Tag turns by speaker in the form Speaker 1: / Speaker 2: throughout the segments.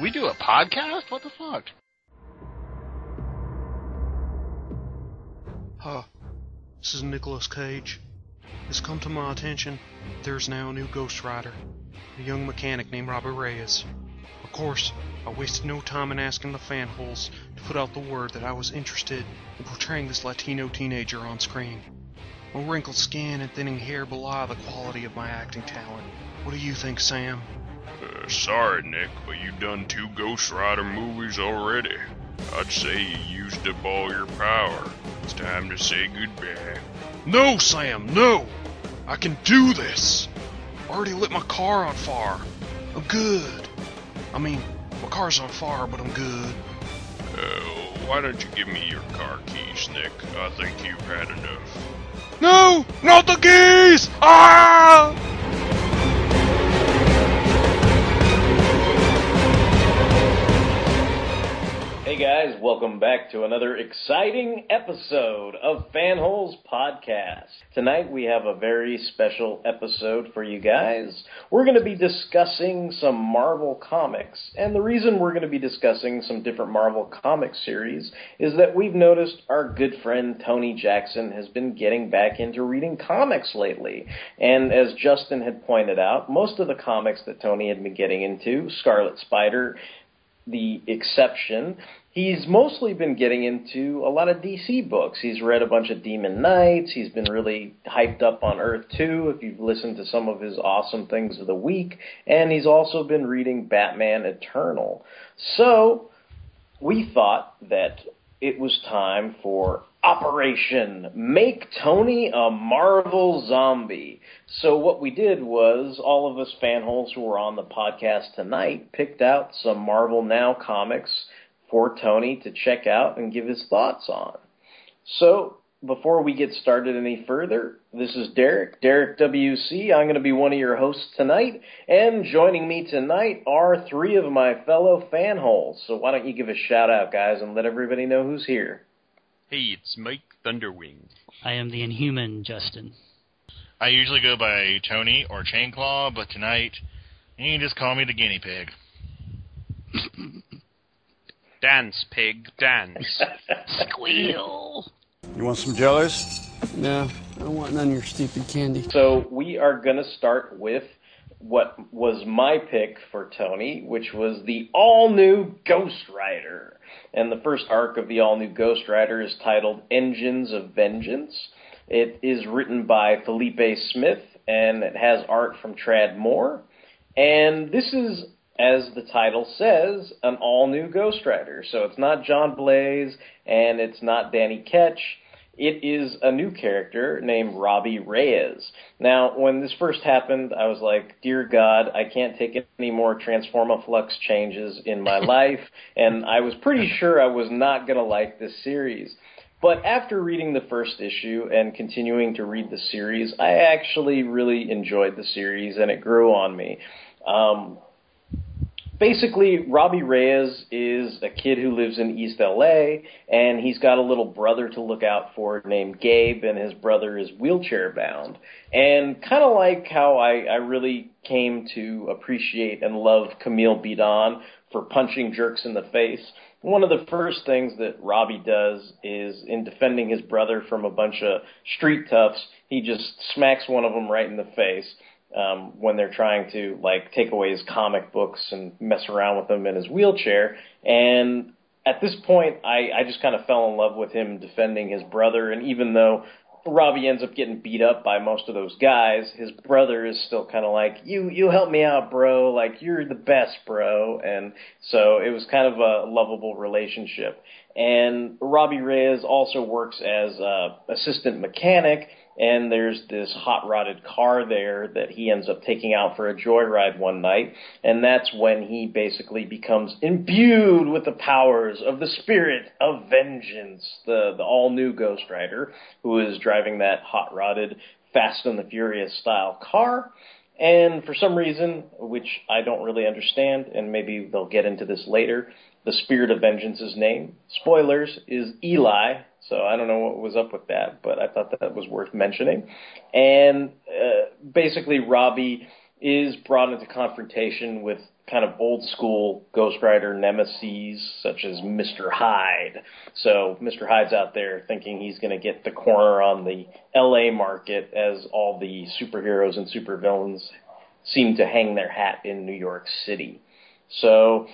Speaker 1: we do a podcast? What the fuck?
Speaker 2: Huh. This is Nicolas Cage. It's come to my attention there's now a new Ghost Rider, a young mechanic named Robert Reyes. Of course, I wasted no time in asking the fanholes to put out the word that I was interested in portraying this Latino teenager on screen. My wrinkled skin and thinning hair belie the quality of my acting talent. What do you think, Sam?
Speaker 3: Uh, sorry, Nick, but you've done two Ghost Rider movies already. I'd say you used up all your power. It's time to say goodbye.
Speaker 2: No, Sam, no! I can do this! I Already lit my car on fire. I'm good. I mean, my car's on fire, but I'm good.
Speaker 3: Uh, why don't you give me your car keys, Nick? I think you've had enough.
Speaker 2: No! Not the keys! Ah!
Speaker 4: Hey guys, welcome back to another exciting episode of Fanholes Podcast. Tonight we have a very special episode for you guys. We're going to be discussing some Marvel comics, and the reason we're going to be discussing some different Marvel comic series is that we've noticed our good friend Tony Jackson has been getting back into reading comics lately. And as Justin had pointed out, most of the comics that Tony had been getting into, Scarlet Spider, the exception. He's mostly been getting into a lot of DC books. He's read a bunch of Demon Knights. He's been really hyped up on Earth 2 if you've listened to some of his awesome things of the week. And he's also been reading Batman Eternal. So, we thought that it was time for Operation Make Tony a Marvel Zombie. So what we did was all of us fanholes who were on the podcast tonight picked out some Marvel Now comics for Tony to check out and give his thoughts on. So before we get started any further, this is Derek, Derek WC. I'm going to be one of your hosts tonight, and joining me tonight are three of my fellow fanholes. So why don't you give a shout out, guys, and let everybody know who's here.
Speaker 5: Hey, it's Mike Thunderwing.
Speaker 6: I am the Inhuman Justin.
Speaker 1: I usually go by Tony or Chainclaw, but tonight you can just call me the guinea pig.
Speaker 5: Dance, pig, dance.
Speaker 6: Squeal!
Speaker 7: You want some jellies?
Speaker 8: No, I don't want none of your stupid candy.
Speaker 4: So we are going to start with what was my pick for Tony, which was the all new Ghost Rider. And the first arc of the all new Ghost Rider is titled Engines of Vengeance. It is written by Felipe Smith and it has art from Tradd Moore. And this is, as the title says, an all new Ghost Rider. So it's not John Blaze and it's not Danny Ketch. It is a new character named Robbie Reyes. Now, when this first happened, I was like, Dear God, I can't take any more Transformaflux changes in my life, and I was pretty sure I was not going to like this series. But after reading the first issue and continuing to read the series, I actually really enjoyed the series, and it grew on me. Um, basically, Robbie Reyes is a kid who lives in East LA, and he's got a little brother to look out for named Gabe, and his brother is wheelchair bound. And kind of like how I, I really came to appreciate and love Camille Bidon for punching jerks in the face. One of the first things that Robbie does is in defending his brother from a bunch of street toughs, he just smacks one of them right in the face um, when they're trying to like take away his comic books and mess around with him in his wheelchair. And at this point, I, I just kind of fell in love with him defending his brother, and even though Robbie ends up getting beat up by most of those guys, his brother is still kind of like, "You you help me out, bro. Like you're the best, bro." And so it was kind of a lovable relationship. And Robbie Reyes also works as a assistant mechanic and there's this hot rodded car there that he ends up taking out for a joyride one night, and that's when he basically becomes imbued with the powers of the spirit of vengeance, the the all new Ghost Rider, who is driving that hot rodded Fast and the Furious style car. And for some reason, which I don't really understand, and maybe they'll get into this later, the Spirit of Vengeance's name, spoilers, is Eli. So I don't know what was up with that, but I thought that was worth mentioning. And uh, basically, Robbie is brought into confrontation with kind of old school Ghost Rider nemesis such as Mr. Hyde. So Mr. Hyde's out there thinking he's going to get the corner on the LA market as all the superheroes and supervillains seem to hang their hat in New York City. So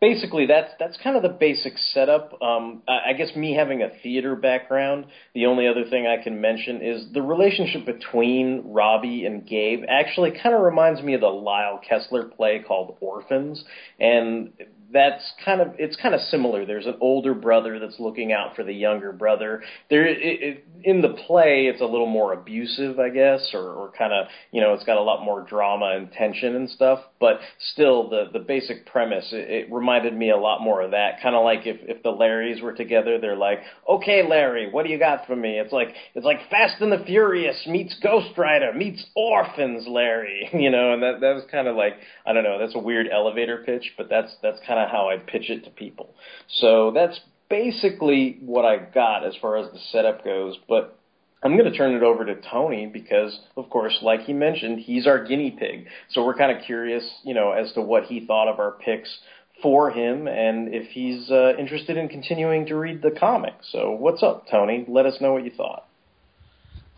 Speaker 4: basically that's that's kind of the basic setup. Um, I, I guess me having a theater background, the only other thing I can mention is the relationship between Robbie and Gabe actually kind of reminds me of the Lyle Kessler play called Orphans, and that's kind of it's kind of similar. There's an older brother that's looking out for the younger brother. There, it, it, in the play, it's a little more abusive, I guess, or, or kind of you know, it's got a lot more drama and tension and stuff. But still, the the basic premise it, it reminded me a lot more of that. Kind of like if if the Larrys were together, they're like, okay, Larry, what do you got for me? It's like it's like Fast and the Furious meets Ghost Rider meets Orphans, Larry. You know, and that that was kind of like I don't know, that's a weird elevator pitch, but that's that's kind of how I pitch it to people. So that's basically what I got as far as the setup goes. But I'm going to turn it over to Tony because, of course, like he mentioned, he's our guinea pig. So we're kind of curious, you know, as to what he thought of our picks for him and if he's uh, interested in continuing to read the comic. So what's up, Tony? Let us know what you thought.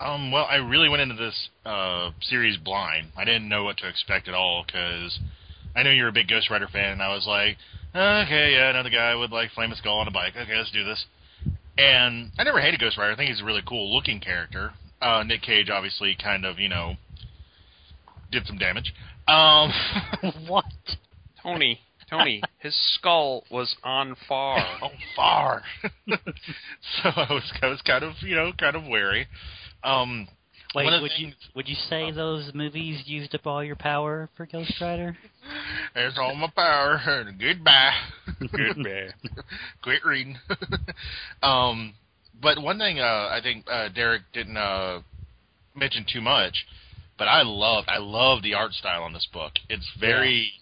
Speaker 1: Um, well, I really went into this uh, series blind. I didn't know what to expect at all because I know you're a big Ghost Rider fan, and I was like, okay, yeah, another guy with like flame a skull on a bike. Okay, let's do this. And I never hated Ghost Rider. I think he's a really cool looking character. Uh, Nick Cage obviously kind of, you know, did some damage. Um,
Speaker 6: what?
Speaker 5: Tony, Tony, his skull was on far.
Speaker 1: on far. so I was, I was kind of, you know, kind of wary. Um,
Speaker 6: Wait,
Speaker 1: one of the
Speaker 6: would
Speaker 1: things,
Speaker 6: you would you say those movies used up all your power for Ghost Rider?
Speaker 1: There's all my power. Goodbye.
Speaker 5: Goodbye.
Speaker 1: Quit reading. um, but one thing uh, I think uh, Derek didn't uh, mention too much, but I love I love the art style on this book. It's very,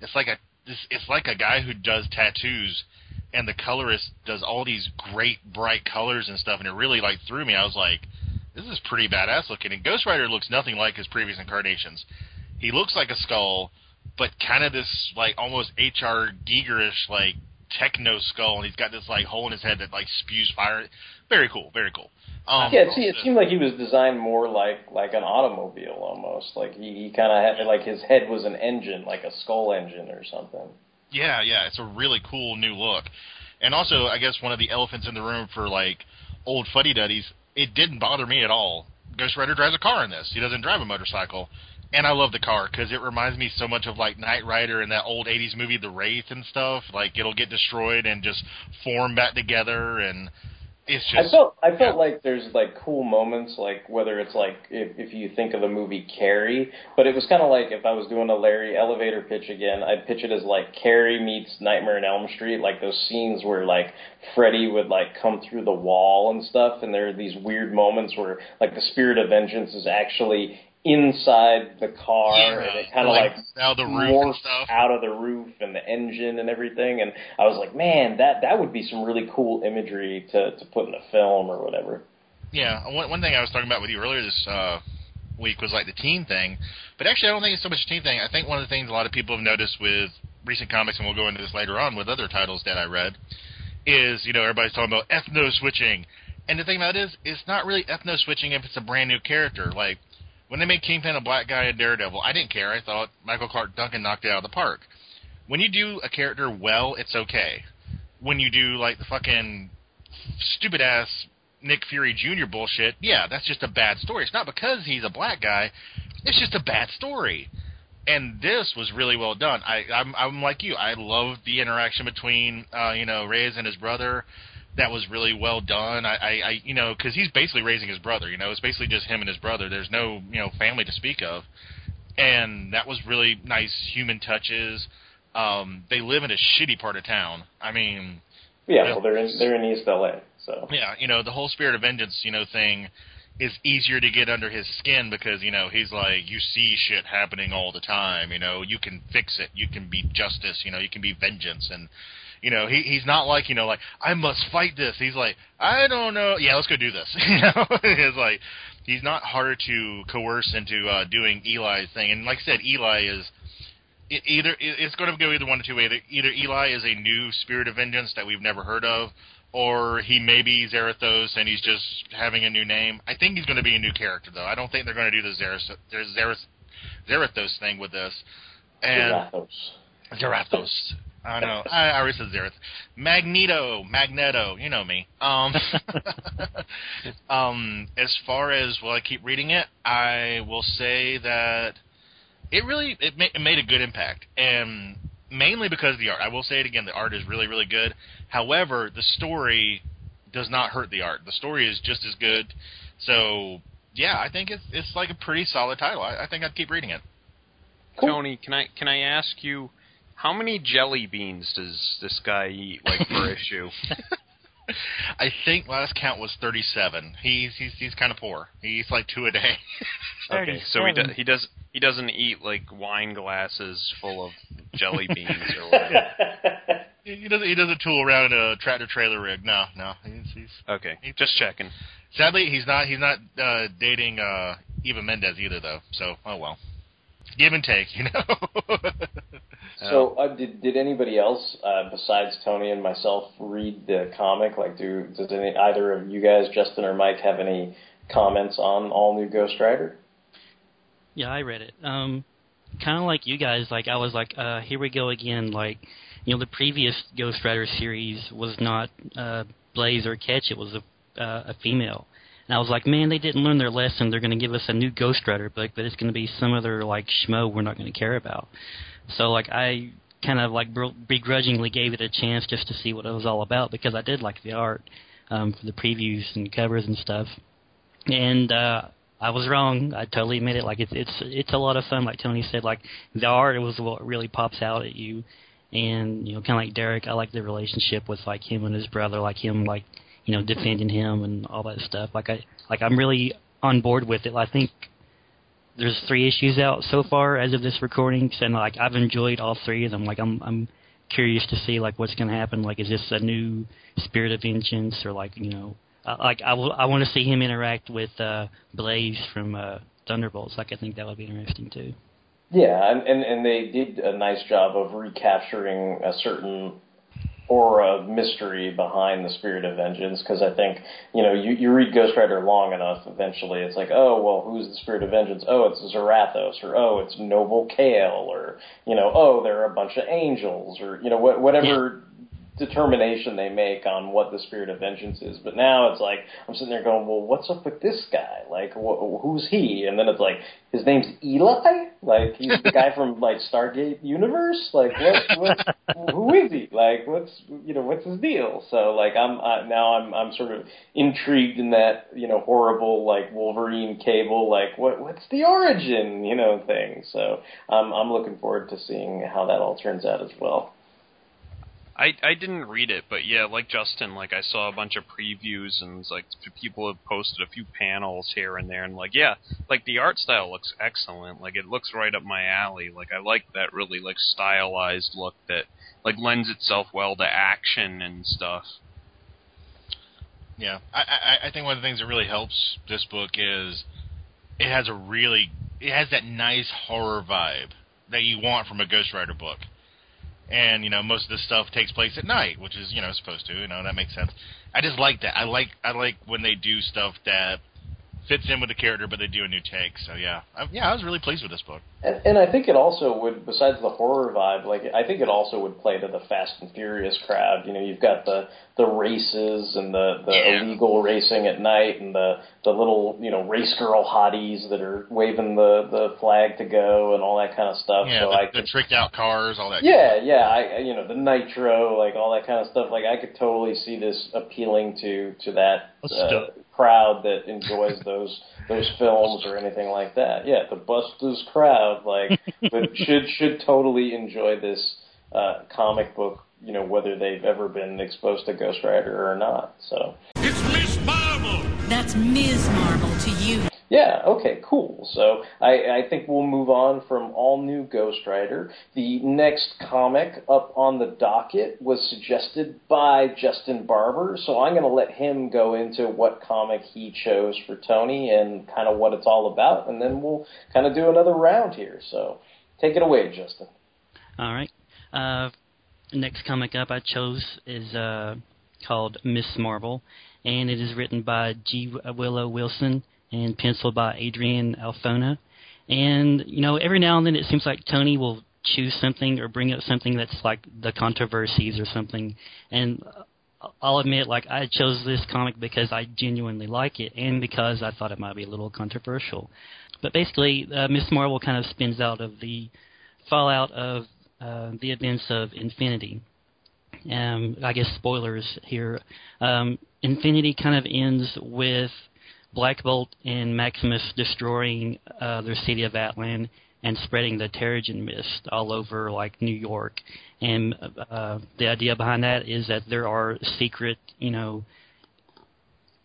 Speaker 1: it's like a it's, it's like a guy who does tattoos, and the colorist does all these great bright colors and stuff, and it really like threw me. I was like, this is pretty badass looking. And Ghost Rider looks nothing like his previous incarnations. He looks like a skull, but kind of this like almost H.R. Gigerish like techno skull, and he's got this like hole in his head that like spews fire. Very cool, very cool. Um,
Speaker 4: yeah, it, se- it seemed like he was designed more like like an automobile almost. Like he, he kind of had like his head was an engine, like a skull engine or something.
Speaker 1: Yeah, yeah, it's a really cool new look. And also, I guess one of the elephants in the room for like old fuddy duddies, it didn't bother me at all. Ghost Rider drives a car in this. He doesn't drive a motorcycle. And I love the car because it reminds me so much of like Knight Rider and that old '80s movie, The Wraith and stuff. Like it'll get destroyed and just form back together, and it's just.
Speaker 4: I felt I felt like there's like cool moments, like whether it's like if, if you think of the movie Carrie, but it was kind of like if I was doing a Larry elevator pitch again, I'd pitch it as like Carrie meets Nightmare on Elm Street, like those scenes where like Freddy would like come through the wall and stuff, and there are these weird moments where like the spirit of vengeance is actually inside the car
Speaker 1: Yeah,
Speaker 4: and it kind of
Speaker 1: like,
Speaker 4: like,
Speaker 1: out the roof stuff.
Speaker 4: out of the roof and the engine and everything and I was like man that that would be some really cool imagery to to put in a film or whatever
Speaker 1: Yeah, one, one thing I was talking about with you earlier this uh, week was like the teen thing, but actually I don't think it's so much a teen thing. I think one of the things a lot of people have noticed with recent comics, and we'll go into this later on with other titles that I read, is you know everybody's talking about ethno switching, and the thing about it is it's not really ethno switching if it's a brand new character. Like when they made Kingpin a black guy in Daredevil, I didn't care. I thought Michael Clarke Duncan knocked it out of the park. When you do a character well, it's okay. when you do like the fucking stupid ass Nick Fury Jr. bullshit, yeah, that's just a bad story. It's not because he's a black guy; it's just a bad story. And this was really well done. I, I'm, I'm like you. I love the interaction between, uh, you know, Reyes and his brother. That was really well done. I, I, I you know, because he's basically raising his brother. You know, it's basically just him and his brother. There's no, you know, family to speak of. And that was really nice human touches. Um, they live in a shitty part of town. I mean,
Speaker 4: Yeah, well, they're in they're in East LA, so
Speaker 1: yeah, you know, the whole spirit of vengeance, you know, thing is easier to get under his skin because, you know, he's like, you see shit happening all the time, you know, you can fix it, you can be justice, you know, you can be vengeance and you know, he he's not like, you know, like, I must fight this. He's like, I don't know yeah, let's go do this. You know? it's like he's not hard to coerce into uh doing Eli's thing. And like I said, Eli is it either it's going to go either one of two ways. Either, either Eli is a new spirit of vengeance that we've never heard of, or he may be Zarathos and he's just having a new name. I think he's going to be a new character though. I don't think they're going to do the Zarathos, Zarathos, Zarathos thing with this. And
Speaker 4: Zarathos.
Speaker 1: Zarathos. I know. I, I already said Zarath. Magneto, Magneto. You know me. Um, um, as far as will I keep reading it, I will say that it really it, ma- it made a good impact, and mainly because of the art. I will say it again: the art is really really good. However, the story does not hurt the art. The story is just as good. So yeah, I think it's it's like a pretty solid title. I, I think I'd keep reading it.
Speaker 5: Tony, can I can I ask you how many jelly beans does this guy eat like per issue?
Speaker 1: I think last count was thirty-seven. He's he's he's kind of poor. He eats like two a day.
Speaker 5: Okay, so he does he does he doesn't eat like wine glasses full of jelly beans or whatever.
Speaker 1: he he doesn't he doesn't tool around in a tractor trailer rig. No, no. He's, he's
Speaker 5: Okay, just checking.
Speaker 1: sadly he's not he's not uh, dating uh, Eva Mendes either though. So oh well. Give and take, you know.
Speaker 4: So, uh, did did anybody else uh, besides Tony and myself read the comic? Like, do does any either of you guys, Justin or Mike, have any comments on All New Ghost Rider?
Speaker 6: Yeah, I read it. Um, kind of like you guys. Like I was like, uh, here we go again. Like, you know, the previous Ghost Rider series was not uh, Blaze or Ketch. It was a uh, a female. And I was like, man, they didn't learn their lesson. They're going to give us a new Ghost Rider book, but it's going to be some other like schmo we're not going to care about. So like I kind of like begrudgingly gave it a chance just to see what it was all about because I did like the art um, for the previews and covers and stuff. And uh, I was wrong. I totally admit it. Like it's it's it's a lot of fun. Like Tony said, like the art was what really pops out at you. And you know, kind of like Derek, I like the relationship with like him and his brother, like him like you know defending him and all that stuff. Like I like I'm really on board with it. I think there's three issues out so far as of this recording, and like I've enjoyed all three of them. Like I'm I'm curious to see like what's going to happen. Like is this a new Spirit of Vengeance or like you know like I will I want to see him interact with uh, Blaze from uh, Thunderbolts. Like I think that would be interesting too.
Speaker 4: Yeah, and, and and they did a nice job of recapturing a certain aura of mystery behind the spirit of vengeance because I think you know you you read Ghost Rider long enough eventually it's like oh well who's the spirit of vengeance? Oh it's Zarathos or oh it's Noble Kale or you know oh there are a bunch of angels or you know what whatever determination they make on what the spirit of vengeance is. But now it's like I'm sitting there going, well, what's up with this guy? Like, wh- who's he? And then it's like his name's Eli. Like he's the guy from like Stargate Universe. Like what? who is he? Like what's you know what's his deal? So like I'm uh, now I'm I'm sort of intrigued in that you know horrible like Wolverine cable. Like what what's the origin you know thing? So I'm I'm looking forward to seeing how that all turns out as well.
Speaker 5: I I didn't read it, but yeah, like Justin, like I saw a bunch of previews and like people have posted a few panels here and there, and like yeah, like the art style looks excellent. Like it looks right up my alley. Like I like that really like stylized look that like lends itself well to action and stuff.
Speaker 1: Yeah, I, I I think one of the things that really helps this book is it has a really it has that nice horror vibe that you want from a Ghost Rider book. And you know most of this stuff takes place at night, which is you know supposed to. You know that makes sense. I just like that. I like I like when they do stuff that fits in with the character, but they do a new take. So yeah, I, yeah, I was really pleased with this book.
Speaker 4: And, and I think it also would, besides the horror vibe, like I think it also would play to the Fast and Furious crowd. You know, you've got the the races and the the
Speaker 1: Yeah.
Speaker 4: illegal racing at night, and the the little you know race girl hotties that are waving the the flag to go and all that kind of stuff.
Speaker 1: Yeah,
Speaker 4: so
Speaker 1: the,
Speaker 4: I
Speaker 1: the tricked out cars, all that.
Speaker 4: yeah, yeah, I you know the nitro, like all that kind of stuff. Like I could totally see this appealing to to that
Speaker 6: Let's
Speaker 4: uh,
Speaker 6: do it.
Speaker 4: Crowd that enjoys those those films or anything like that. Yeah, the Busters crowd, like, but should should totally enjoy this uh, comic book. You know, whether they've ever been exposed to Ghost Rider or not. So it's Miss Marvel.
Speaker 9: That's Ms. Marvel to you.
Speaker 4: Yeah, okay, cool. So I, I think we'll move on from all new Ghost Rider. The next comic up on the docket was suggested by Justin Barber, so I'm going to let him go into what comic he chose for Tony and kind of what it's all about, and then we'll kind of do another round here. So take it away, Justin.
Speaker 6: All right. Uh, next comic up I chose is uh, called Miss Marvel, and it is written by G. Willow Wilson and penciled by Adrian Alphona. And you know, every now and then it seems like Tony will choose something or bring up something that's like the controversies or something. And I'll admit, like I chose this comic because I genuinely like it, and because I thought it might be a little controversial. But basically, uh, Miss Marvel kind of spins out of the fallout of uh, the events of Infinity. Um, I guess spoilers here. Um, Infinity kind of ends with Black Bolt and Maximus destroying uh, their city of Attilan and spreading the Terrigen mist all over like New York. And uh, the idea behind that is that there are secret, you know,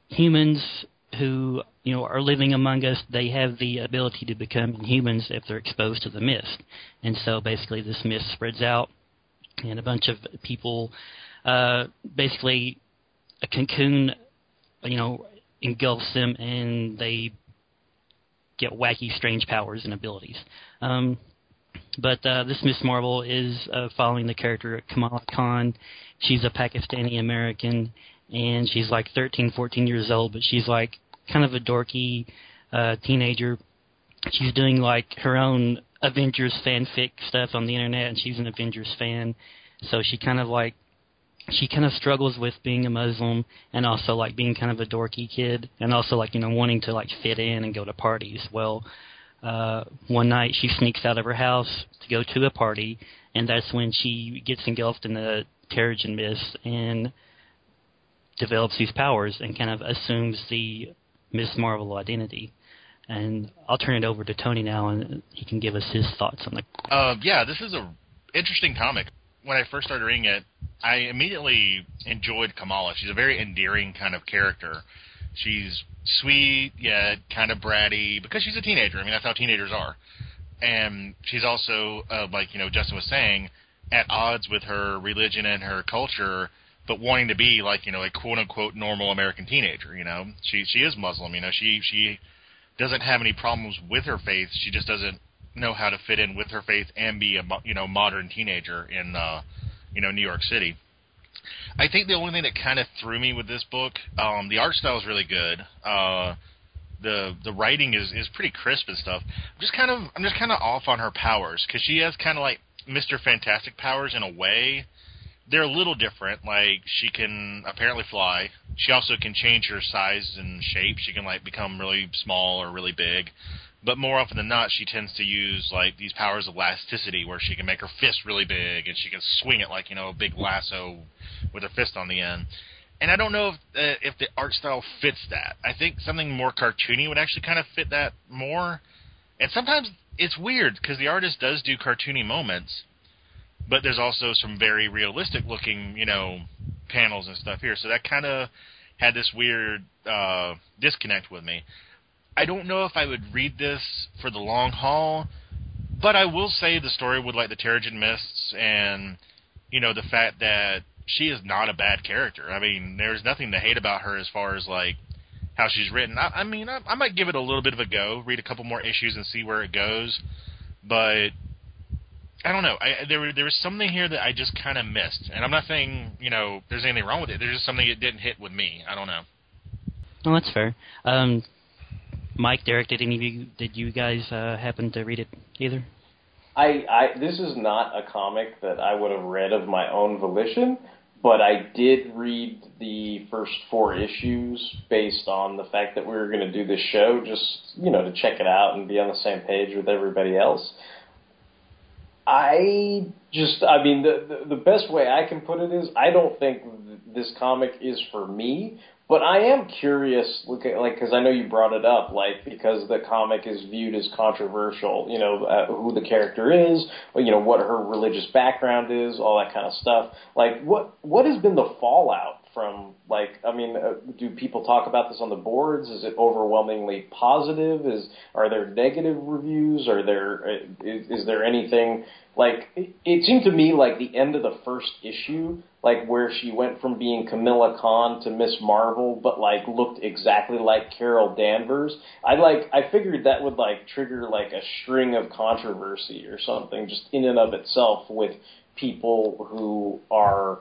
Speaker 6: humans who you know are living among us. They have the ability to become humans if they're exposed to the mist. And so basically, this mist spreads out, and a bunch of people, uh, basically, a cocoon, you know, engulfs them, and they get wacky, strange powers and abilities. Um, but uh, this Miss Marvel is uh, following the character Kamala Khan. She's a Pakistani American, and she's like 13, 14 years old, but she's like kind of a dorky uh, teenager. She's doing like her own Avengers fanfic stuff on the internet, and she's an Avengers fan. So she kind of like she kind of struggles with being a Muslim and also like being kind of a dorky kid and also like you know wanting to like fit in and go to parties. Well, uh, one night she sneaks out of her house to go to a party, and that's when she gets engulfed in the Terrigen mist and develops these powers and kind of assumes the Miss Marvel identity. And I'll turn it over to Tony now, and he can give us his thoughts on the.
Speaker 1: Uh, yeah, this is a interesting comic. When I first started reading it, I immediately enjoyed Kamala. She's a very endearing kind of character. She's sweet yet kind of bratty because she's a teenager. I mean, that's how teenagers are. And she's also, uh, like you know, Justin was saying, at odds with her religion and her culture, but wanting to be like you know a quote unquote normal American teenager. You know, she she is Muslim. You know, she she doesn't have any problems with her faith. She just doesn't know how to fit in with her faith and be a you know modern teenager in uh, you know New York City. I think the only thing that kind of threw me with this book, um, the art style is really good. Uh, the the writing is is pretty crisp and stuff. I'm just kind of I'm just kind of off on her powers because she has kind of like Mr. Fantastic powers in a way. They're a little different. Like she can apparently fly. She also can change her size and shape. She can like become really small or really big. But more often than not, she tends to use like these powers of elasticity, where she can make her fist really big and she can swing it like you know a big lasso with her fist on the end. And I don't know if uh, if the art style fits that. I think something more cartoony would actually kind of fit that more. And sometimes it's weird because the artist does do cartoony moments, but there's also some very realistic looking, you know, panels and stuff here. So that kind of had this weird uh, disconnect with me. I don't know if I would read this for the long haul, but I will say the story with like the Terrigen Mists and you know the fact that she is not a bad character. I mean, there's nothing to hate about her as far as like how she's written. I, I mean, I, I might give it a little bit of a go, read a couple more issues and see where it goes, but I don't know. I, there there was something here that I just kind of missed, and I'm not saying you know there's anything wrong with it. There's just something that didn't hit with me. I don't know.
Speaker 6: Oh, that's fair. Um, Mike, Derek, did any of you did you guys uh, happen to read it either?
Speaker 4: I, I this is not a comic that I would have read of my own volition, but I did read the first four issues based on the fact that we were going to do this show, just you know to check it out and be on the same page with everybody else. I just, I mean, the, the the best way I can put it is, I don't think this comic is for me, but I am curious, look at like because I know you brought it up, like because the comic is viewed as controversial. You know uh, who the character is, you know what her religious background is, all that kind of stuff. Like what what has been the fallout from like I mean, uh, do people talk about this on the boards? Is it overwhelmingly positive? Is are there negative reviews? Are there uh, is, is there anything like it, it seemed to me like the end of the first issue like where she went from being Camilla Khan to Miss Marvel, but like looked exactly like Carol Danvers. I like I figured that would like trigger like a string of controversy or something just in and of itself with people who are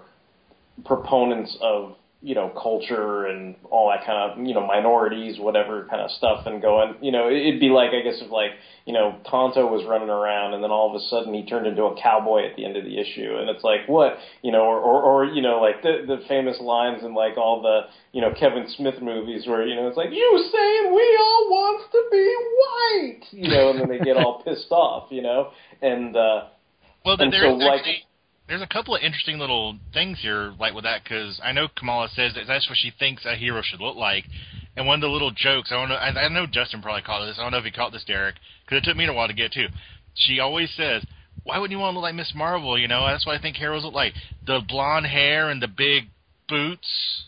Speaker 4: proponents of you know culture and all that kind of you know minorities whatever kind of stuff and going you know it'd be like I guess if like you know Tonto was running around and then all of a sudden he turned into a cowboy at the end of the issue. And it's like what? You know or or, or you know like the the famous lines in like all the you know Kevin Smith movies where you know it's like you saying we all wants to be white you know and then they get all pissed off you know? And uh
Speaker 1: well
Speaker 4: and
Speaker 1: there's
Speaker 4: so, like,
Speaker 1: actually there's a couple of interesting little things here, like with that, because I know Kamala says that that's what she thinks a hero should look like. And one of the little jokes, I don't know, I, I know Justin probably caught this. I don't know if he caught this, Derek, because it took me a while to get to. She always says, "Why wouldn't you want to look like Miss Marvel?" You know, that's what I think heroes look like. The blonde hair and the big boots.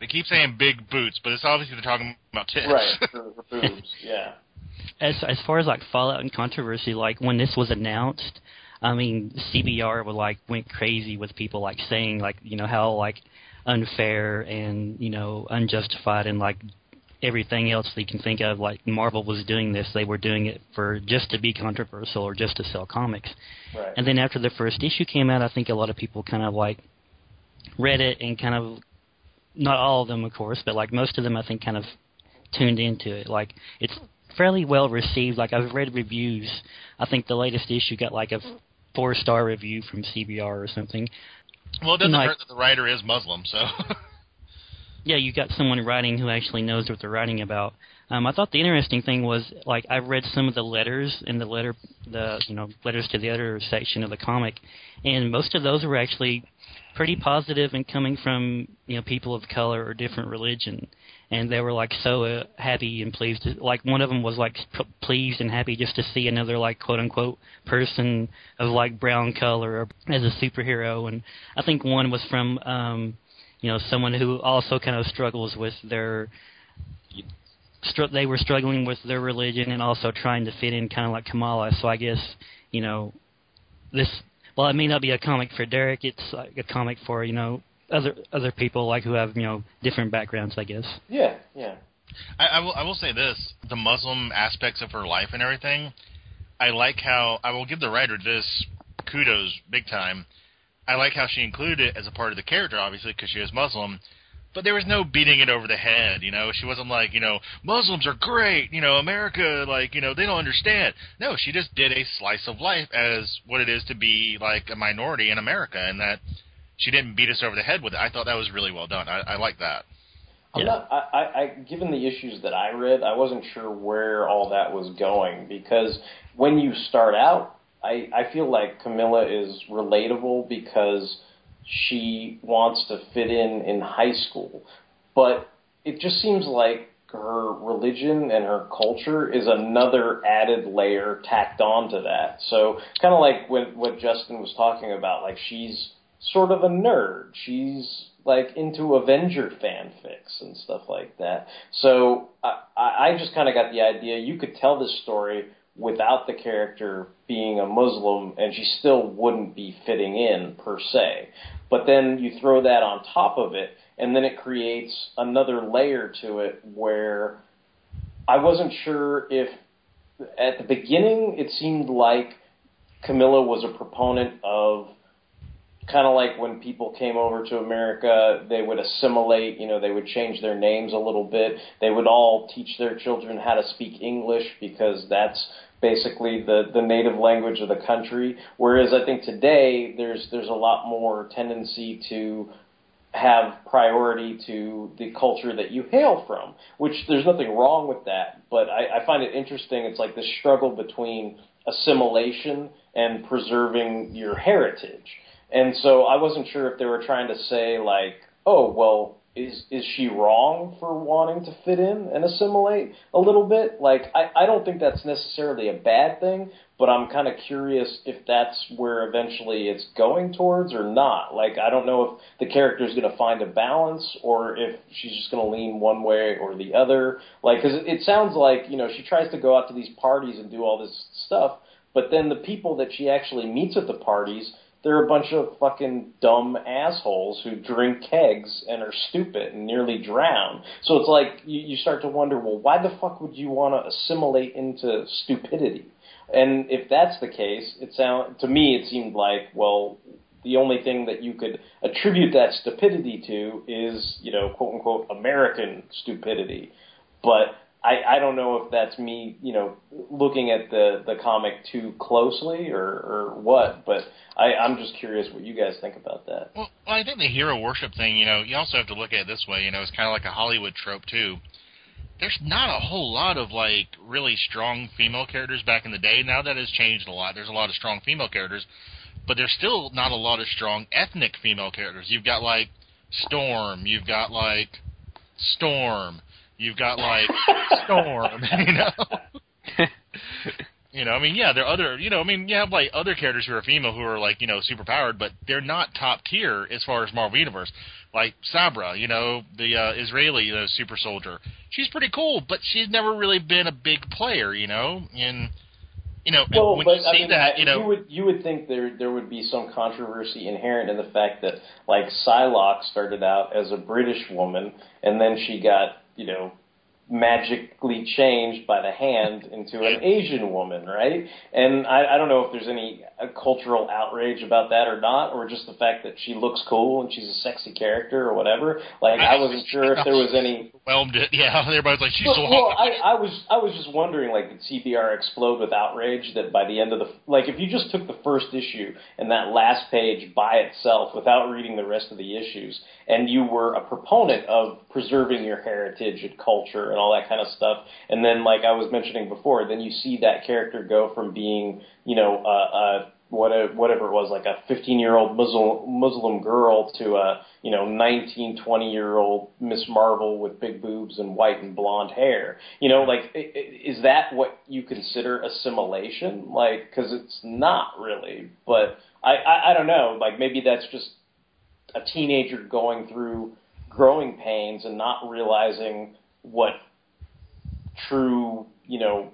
Speaker 1: They keep saying big boots, but it's obviously they're talking about tits.
Speaker 4: right for, for boobs, yeah.
Speaker 6: As as far as like fallout and controversy, like when this was announced, I mean, CBR would like went crazy with people like saying like you know how like unfair and you know unjustified and like everything else they can think of. Like Marvel was doing this, they were doing it for just to be controversial or just to sell comics.
Speaker 4: Right.
Speaker 6: And then after the first issue came out, I think a lot of people kind of like read it and kind of not all of them, of course, but like most of them, I think kind of tuned into it. Like it's fairly well received. Like I've read reviews. I think the latest issue got like a four star review from CBR or something.
Speaker 1: Well, it doesn't
Speaker 6: Like-
Speaker 1: hurt that the writer is Muslim, so.
Speaker 6: yeah, you got someone writing who actually knows what they're writing about. Um, I thought the interesting thing was like I've read some of the letters in the letter, the you know letters to the editor section of the comic, and most of those were actually pretty positive and coming from you know people of color or different religion, and they were like so uh, happy and pleased. To, like one of them was like p- pleased and happy just to see another like quote unquote person of like brown color or as a superhero, and I think one was from. um you know someone who also kind of struggles with their str- they were struggling with their religion and also trying to fit in kind of like Kamala so I guess you know this well it may not be a comic for Derek it's like a comic for you know other other people like who have you know different backgrounds I guess
Speaker 4: Yeah, yeah.
Speaker 1: I, I will. I will say this: the Muslim aspects of her life and everything. I like how I will give the writer this kudos big time. I like how she included it as a part of the character, obviously, because she is Muslim. But there was no beating it over the head, you know. She wasn't like, you know, Muslims are great, you know, America, like, you know, they don't understand. No, she just did a slice of life as what it is to be like a minority in America, and that she didn't beat us over the head with it. I thought that was really well done. I, I like that.
Speaker 4: I'm not. I, I, I, given the issues that I read, I wasn't sure where all that was going because when you start out, I, I feel like Camilla is relatable because she wants to fit in in high school, but it just seems like her religion and her culture is another added layer tacked onto that. So kind of like what what Justin was talking about, like she's sort of a nerd. She's like into Avenger fanfics and stuff like that. So I, I just kind of got the idea you could tell this story without the character being a Muslim, and she still wouldn't be fitting in per se. But then you throw that on top of it, and then it creates another layer to it where I wasn't sure if at the beginning it seemed like Camilla was a proponent of kind of like when people came over to America, they would assimilate, you know, they would change their names a little bit. They would all teach their children how to speak English because that's basically the the native language of the country. Whereas I think today there's there's a lot more tendency to have priority to the culture that you hail from, which there's nothing wrong with that. But I, I find it interesting. It's like this struggle between assimilation and preserving your heritage. And so I wasn't sure if they were trying to say like, oh, well, is is she wrong for wanting to fit in and assimilate a little bit? Like I, I don't think that's necessarily a bad thing, but I'm kind of curious if that's where eventually it's going towards or not. Like I don't know if the character is going to find a balance or if she's just going to lean one way or the other. Like cuz it, sounds like, you know, she tries to go out to these parties and do all this stuff, but then the people that she actually meets at the parties they're a bunch of fucking dumb assholes who drink kegs and are stupid and nearly drown. So it's like you, you start to wonder, well, why the fuck would you want to assimilate into stupidity? And if that's the case, it sound to me it seemed like, well, the only thing that you could attribute that stupidity to is, you know, quote unquote American stupidity. But I, I don't know if that's me, you know, looking at the, the comic too closely or, or what, but I, I'm just curious what you guys think about that.
Speaker 1: Well, I think the hero worship thing, you know, you also have to look at it this way, you know, it's kind of like a Hollywood trope too. There's not a whole lot of like really strong female characters back in the day. Now that has changed a lot. There's a lot of strong female characters, but there's still not a lot of strong ethnic female characters. You've got like Storm, you've got like Storm, You've got like Storm, you know. you know, I mean, yeah, there are other, you know, I mean, you have like other characters who are female who are like, you know, super powered, but they're not top tier as far as Marvel Universe. Like Sabra, you know, the uh, Israeli uh, super soldier. She's pretty cool, but she's never really been a big player, you know, and you know,
Speaker 4: well,
Speaker 1: when
Speaker 4: but,
Speaker 1: you
Speaker 4: I
Speaker 1: see
Speaker 4: mean,
Speaker 1: that, you know,
Speaker 4: you would you would think there there would be some controversy inherent in the fact that like Psylocke started out as a British woman and then she got you know magically changed by the hand into an Asian woman, right? And I, I don't know if there's any uh, cultural outrage about that or not, or just the fact that she looks cool and she's a sexy character or whatever. Like I, wasn't sure if there was any.
Speaker 1: Whelmed it, yeah. Everybody's like, she's
Speaker 4: well,
Speaker 1: so
Speaker 4: well,
Speaker 1: hot.
Speaker 4: I, I was I was just wondering, like, did CBR explode with outrage that by the end of the like, if you just took the first issue and that last page by itself without reading the rest of the issues, and you were a proponent of preserving your heritage and culture and all that kind of stuff, and then like I was mentioning before, then you see that character go from being, you know, a, a whatever, whatever it was, like a 15 year old Muslim Muslim girl to a you know 19, 20 year old Miss Marvel with big boobs and white and blonde hair. You know, like is that what you consider assimilation? Like, because it's not really. But I, I I don't know. Like maybe that's just a teenager going through growing pains and not realizing what true, you know,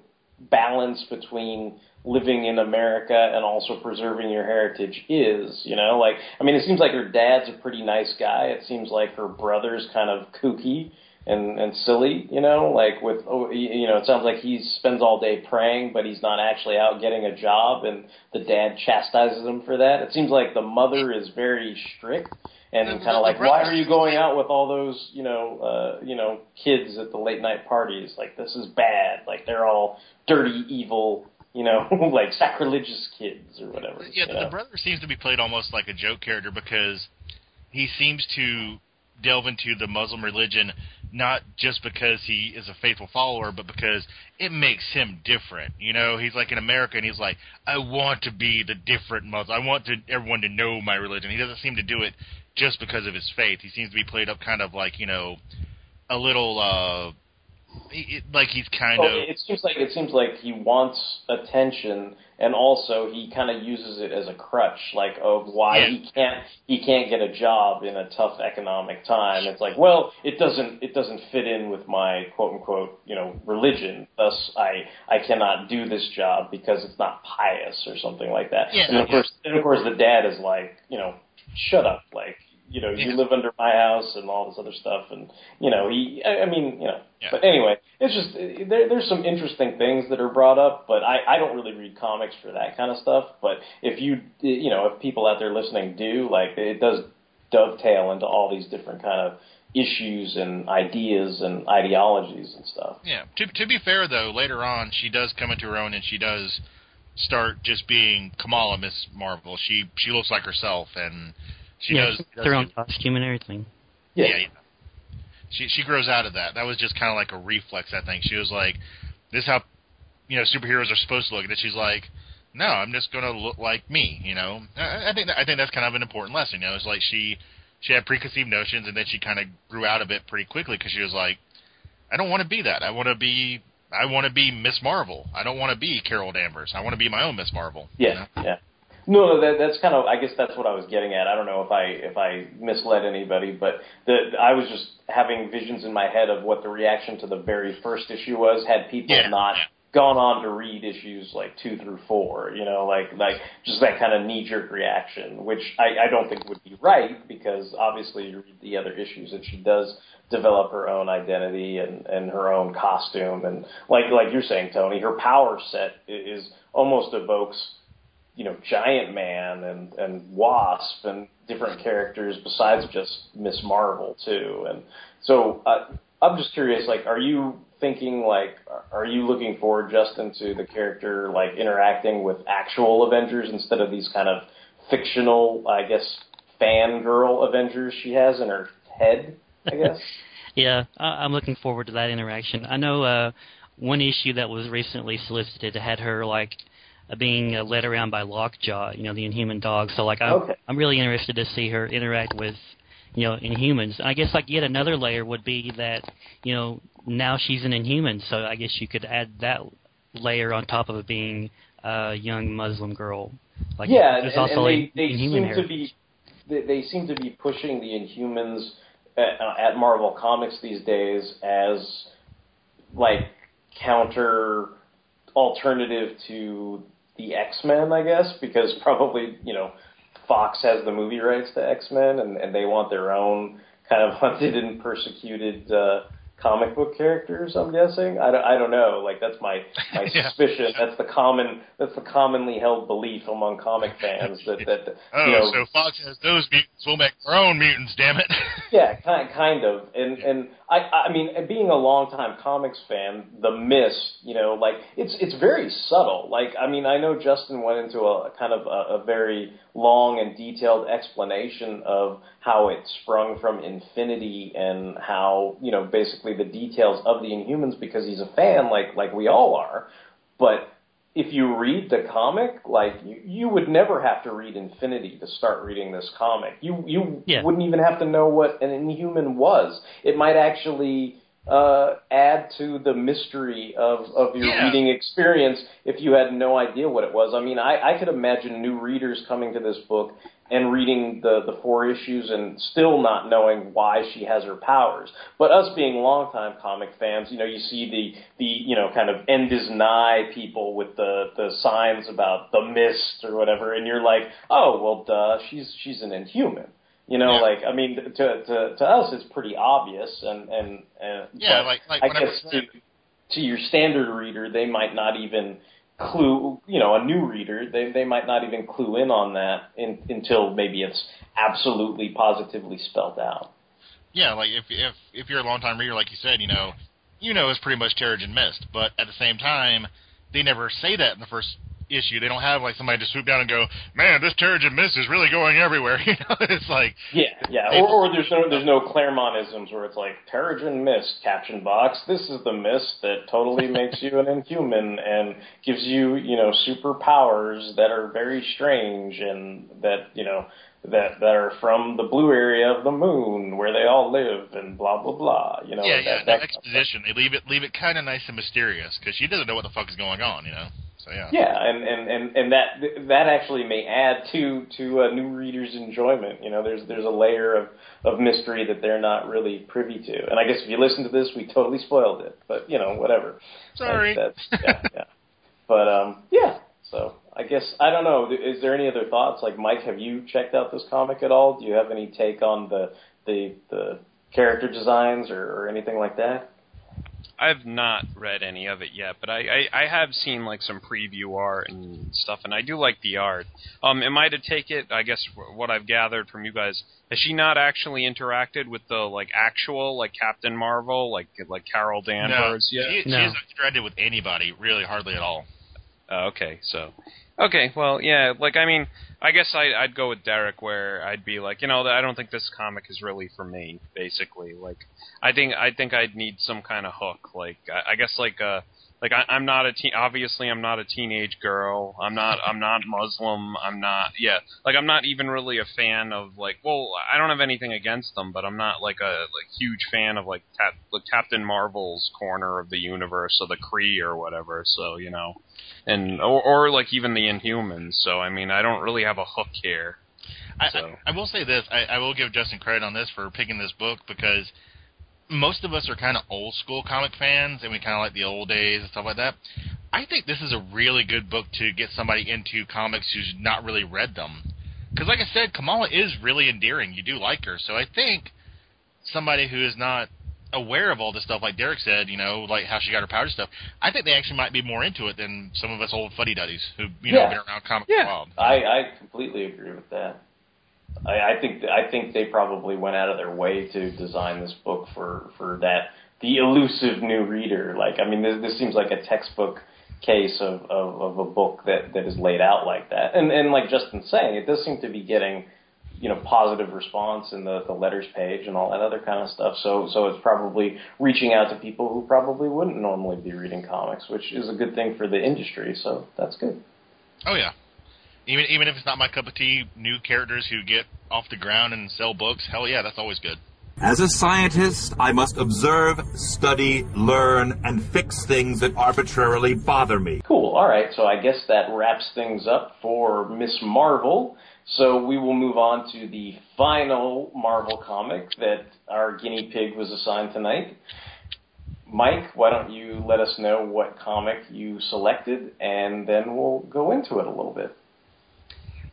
Speaker 4: balance between living in America and also preserving your heritage is, you know, like I mean it seems like her dad's a pretty nice guy. It seems like her brother's kind of kooky and and silly, you know, like with oh, you know, it sounds like he spends all day praying but he's not actually out getting a job and the dad chastises him for that. It seems like the mother is very strict and kind of like, why are you going out with all those, you know, uh, you know, kids at the late night parties? Like this is bad. Like they're all dirty, evil, you know, like sacrilegious kids or whatever.
Speaker 1: Yeah, the,
Speaker 4: know?
Speaker 1: the brother seems to be played almost like a joke character because he seems to delve into the Muslim religion not just because he is a faithful follower, but because it makes him different. You know, he's like in America, and he's like, I want to be the different Muslim. I want to everyone to know my religion. He doesn't seem to do it just because of his faith. He seems to be played up kind of like you know, a little uh, he- like he's kind
Speaker 4: Well,
Speaker 1: of
Speaker 4: it seems like it seems like he wants attention, and also he kind of uses it as a crutch, like of why
Speaker 1: Yeah.
Speaker 4: he can't he can't get a job in a tough economic time. It's like, well, it doesn't it doesn't fit in with my quote unquote you know religion. Thus, I I cannot do this job because it's not pious or something like that.
Speaker 1: Yeah,
Speaker 4: and of
Speaker 1: yeah.
Speaker 4: course, and of course, the dad is like, you know, shut up, like you know, you live under my house and all this other stuff, and you know, he, I, I mean, you know,
Speaker 1: Yeah.
Speaker 4: but anyway, it's just there, there's some interesting things that are brought up, but I, I don't really read comics for that kind of stuff. But if you, you know, if people out there listening do, like, it does dovetail into all these different kind of issues and ideas and ideologies and stuff.
Speaker 1: Yeah. To to be fair though, later on she does come into her own and she does start just being Kamala Miss Marvel. She she looks like herself and she
Speaker 6: yeah,
Speaker 1: does, does
Speaker 6: their own costume and everything.
Speaker 4: Yeah.
Speaker 1: yeah, yeah. She she grows out of that. That was just kind of like a reflex. I think she was like, "This is how you know superheroes are supposed to look." And then she's like, "No, I'm just going to look like me." You know, I, I think that, I think that's kind of an important lesson. You know, it's like she she had preconceived notions and then she kind of grew out of it pretty quickly because she was like, "I don't want to be that. I want to be." I want to be Miss Marvel. I don't want to be Carol Danvers. I want to be my own Miss Marvel. you
Speaker 4: Yeah,
Speaker 1: know?
Speaker 4: yeah. No, no, that, that's kind of. I guess that's what I was getting at. I don't know if I if I misled anybody, but the I was just having visions in my head of what the reaction to the very first issue was. Had people
Speaker 1: Yeah,
Speaker 4: not gone on to read issues like two through four, you know, like like just that kind of knee jerk reaction, which I, I don't think would be right because obviously you read the other issues and she does develop her own identity and and her own costume and like like you're saying, Tony, her power set is almost evokes you know, Giant Man and and Wasp and different characters besides just Miss Marvel too. And so uh, I'm just curious, like, are you thinking like, are you looking forward, Justin, to the character like interacting with actual Avengers instead of these kind of fictional, I guess, fangirl Avengers she has in her head? I guess.
Speaker 6: Yeah, I, I'm looking forward to that interaction. I know uh, one issue that was recently solicited had her like being uh, led around by Lockjaw, you know, the Inhuman dog. So like, I'm
Speaker 4: Okay.
Speaker 6: I'm really interested to see her interact with, you know, Inhumans. I guess like yet another layer would be that, you know, now she's an Inhuman, so I guess you could add that layer on top of it being a young Muslim girl. Like,
Speaker 4: yeah, and,
Speaker 6: also
Speaker 4: and they, they seem to be they, they seem to be pushing the Inhumans at, uh, at Marvel Comics these days as like counter alternative to the X Men, I guess, because probably you know Fox has the movie rights to X Men, and, and they want their own kind of hunted and persecuted uh, comic book characters. I'm guessing. I don't, I don't know. Like that's my my
Speaker 1: Yeah.
Speaker 4: suspicion. That's the common that's the commonly held belief among comic fans that that
Speaker 1: Oh,
Speaker 4: you know,
Speaker 1: so Fox has those mutants. We'll make our own mutants. Damn it.
Speaker 4: yeah, kind kind of, and and I I mean, being a longtime comics fan, the mist, you know, like it's it's very subtle. Like I mean, I know Justin went into a kind of a, a very long and detailed explanation of how it sprung from Infinity and how you know basically the details of the Inhumans because he's a fan, like like we all are, but if you read the comic, like you, you would never have to read Infinity to start reading this comic. You you
Speaker 6: Yeah.
Speaker 4: wouldn't even have to know what an Inhuman was. It might actually uh, add to the mystery of of your
Speaker 1: Yeah.
Speaker 4: reading experience if you had no idea what it was. I mean, I, I could imagine new readers coming to this book and reading the the four issues and still not knowing why she has her powers. But us being longtime comic fans, you know, you see the the you know kind of end is nigh people with the the signs about the mist or whatever, and you're like, oh well, duh, she's she's an Inhuman. You know,
Speaker 1: Yeah.
Speaker 4: like I mean, to to to us, it's pretty obvious, and and, and
Speaker 1: Yeah, like- like
Speaker 4: I guess to to your standard reader, they might not even clue. You know, a new reader, they they might not even clue in on that in, until maybe it's absolutely positively spelled out.
Speaker 1: yeah, like if if if you're a longtime reader, like you said, you know, you know it's pretty much Terrigen Mist. But at the same time, they never say that in the first issue. They don't have like somebody to swoop down and go, "Man, this Terrigen Mist is really going everywhere." You know, it's like
Speaker 4: Yeah, yeah. Or, or there's no there's no Claremontisms where it's like Terrigen Mist caption box. This is the mist that totally makes you an Inhuman and gives you you know superpowers that are very strange and that you know that that are from the blue area of the moon where they all live and blah blah blah. You know
Speaker 1: yeah,
Speaker 4: that,
Speaker 1: yeah,
Speaker 4: that
Speaker 1: no
Speaker 4: kind of stuff.
Speaker 1: exposition. They leave it leave it kind of nice and mysterious because she doesn't know what the fuck is going on. You know, so yeah.
Speaker 4: Yeah, and, and, and, and that that actually may add to to a new reader's enjoyment. You know, there's there's a layer of, of mystery that they're not really privy to. And I guess if you listen to this, we totally spoiled it. But you know, whatever.
Speaker 1: Sorry.
Speaker 4: That's, that's yeah, yeah. But um, yeah. So I guess I don't know. Is there any other thoughts? Like Mike, have you checked out this comic at all? Do you have any take on the the the character designs or, or anything like that?
Speaker 5: I've not read any of it yet, but I, I, I have seen like some preview art and stuff, and I do like the art. Um, am I to take it? I guess what I've gathered from you guys has she not actually interacted with the like actual like Captain Marvel, like like Carol Danvers?
Speaker 1: no,
Speaker 5: yet?
Speaker 1: she, she hasn't interacted with anybody really, hardly at all.
Speaker 5: Oh, okay, so okay, well, yeah, like I mean, I guess I, I'd go with Derek, where I'd be like, you know, I don't think this comic is really for me. Basically, like, I think I think I'd need some kind of hook. Like, I, I guess like uh like I, I'm not a teen. Obviously, I'm not a teenage girl. I'm not. I'm not Muslim. I'm not. Yeah, like I'm not even really a fan of like. Well, I don't have anything against them, but I'm not like a like huge fan of like, Cap, like Captain Marvel's corner of the universe or the Kree or whatever. So you know, and or, or like even the Inhumans. So I mean, I don't really have a hook here.
Speaker 1: I,
Speaker 5: So.
Speaker 1: I, I will say this: I, I will give Justin credit on this for picking this book because most of us are kind of old school comic fans, and we kind of like the old days and stuff like that. I think this is a really good book to get somebody into comics who's not really read them. Because, like I said, Kamala is really endearing. You do like her, so I think somebody who is not aware of all this stuff, like Derek said, you know, like how she got her powder stuff. I think they actually might be more into it than some of us old fuddy duddies who you know
Speaker 4: Yeah.
Speaker 1: been around comics for a while.
Speaker 4: I, I completely agree with that. I, I think I think they probably went out of their way to design this book for for that the elusive new reader. Like I mean, this, this seems like a textbook case of, of, of a book that, that is laid out like that. And and like Justin's saying, it does seem to be getting you know positive response in the, the letters page and all that other kind of stuff. So so it's probably reaching out to people who probably wouldn't normally be reading comics, which is a good thing for the industry. So that's good.
Speaker 1: Oh yeah. Even even if it's not my cup of tea, new characters who get off the ground and sell books, hell yeah, that's always good.
Speaker 10: As a scientist, I must observe, study, learn, and fix things that arbitrarily bother me.
Speaker 4: Cool. All right. So I guess that wraps things up for Miss Marvel. So we will move on to the final Marvel comic that our guinea pig was assigned tonight. Mike, why don't you let us know what comic you selected, and then we'll go into it a little bit.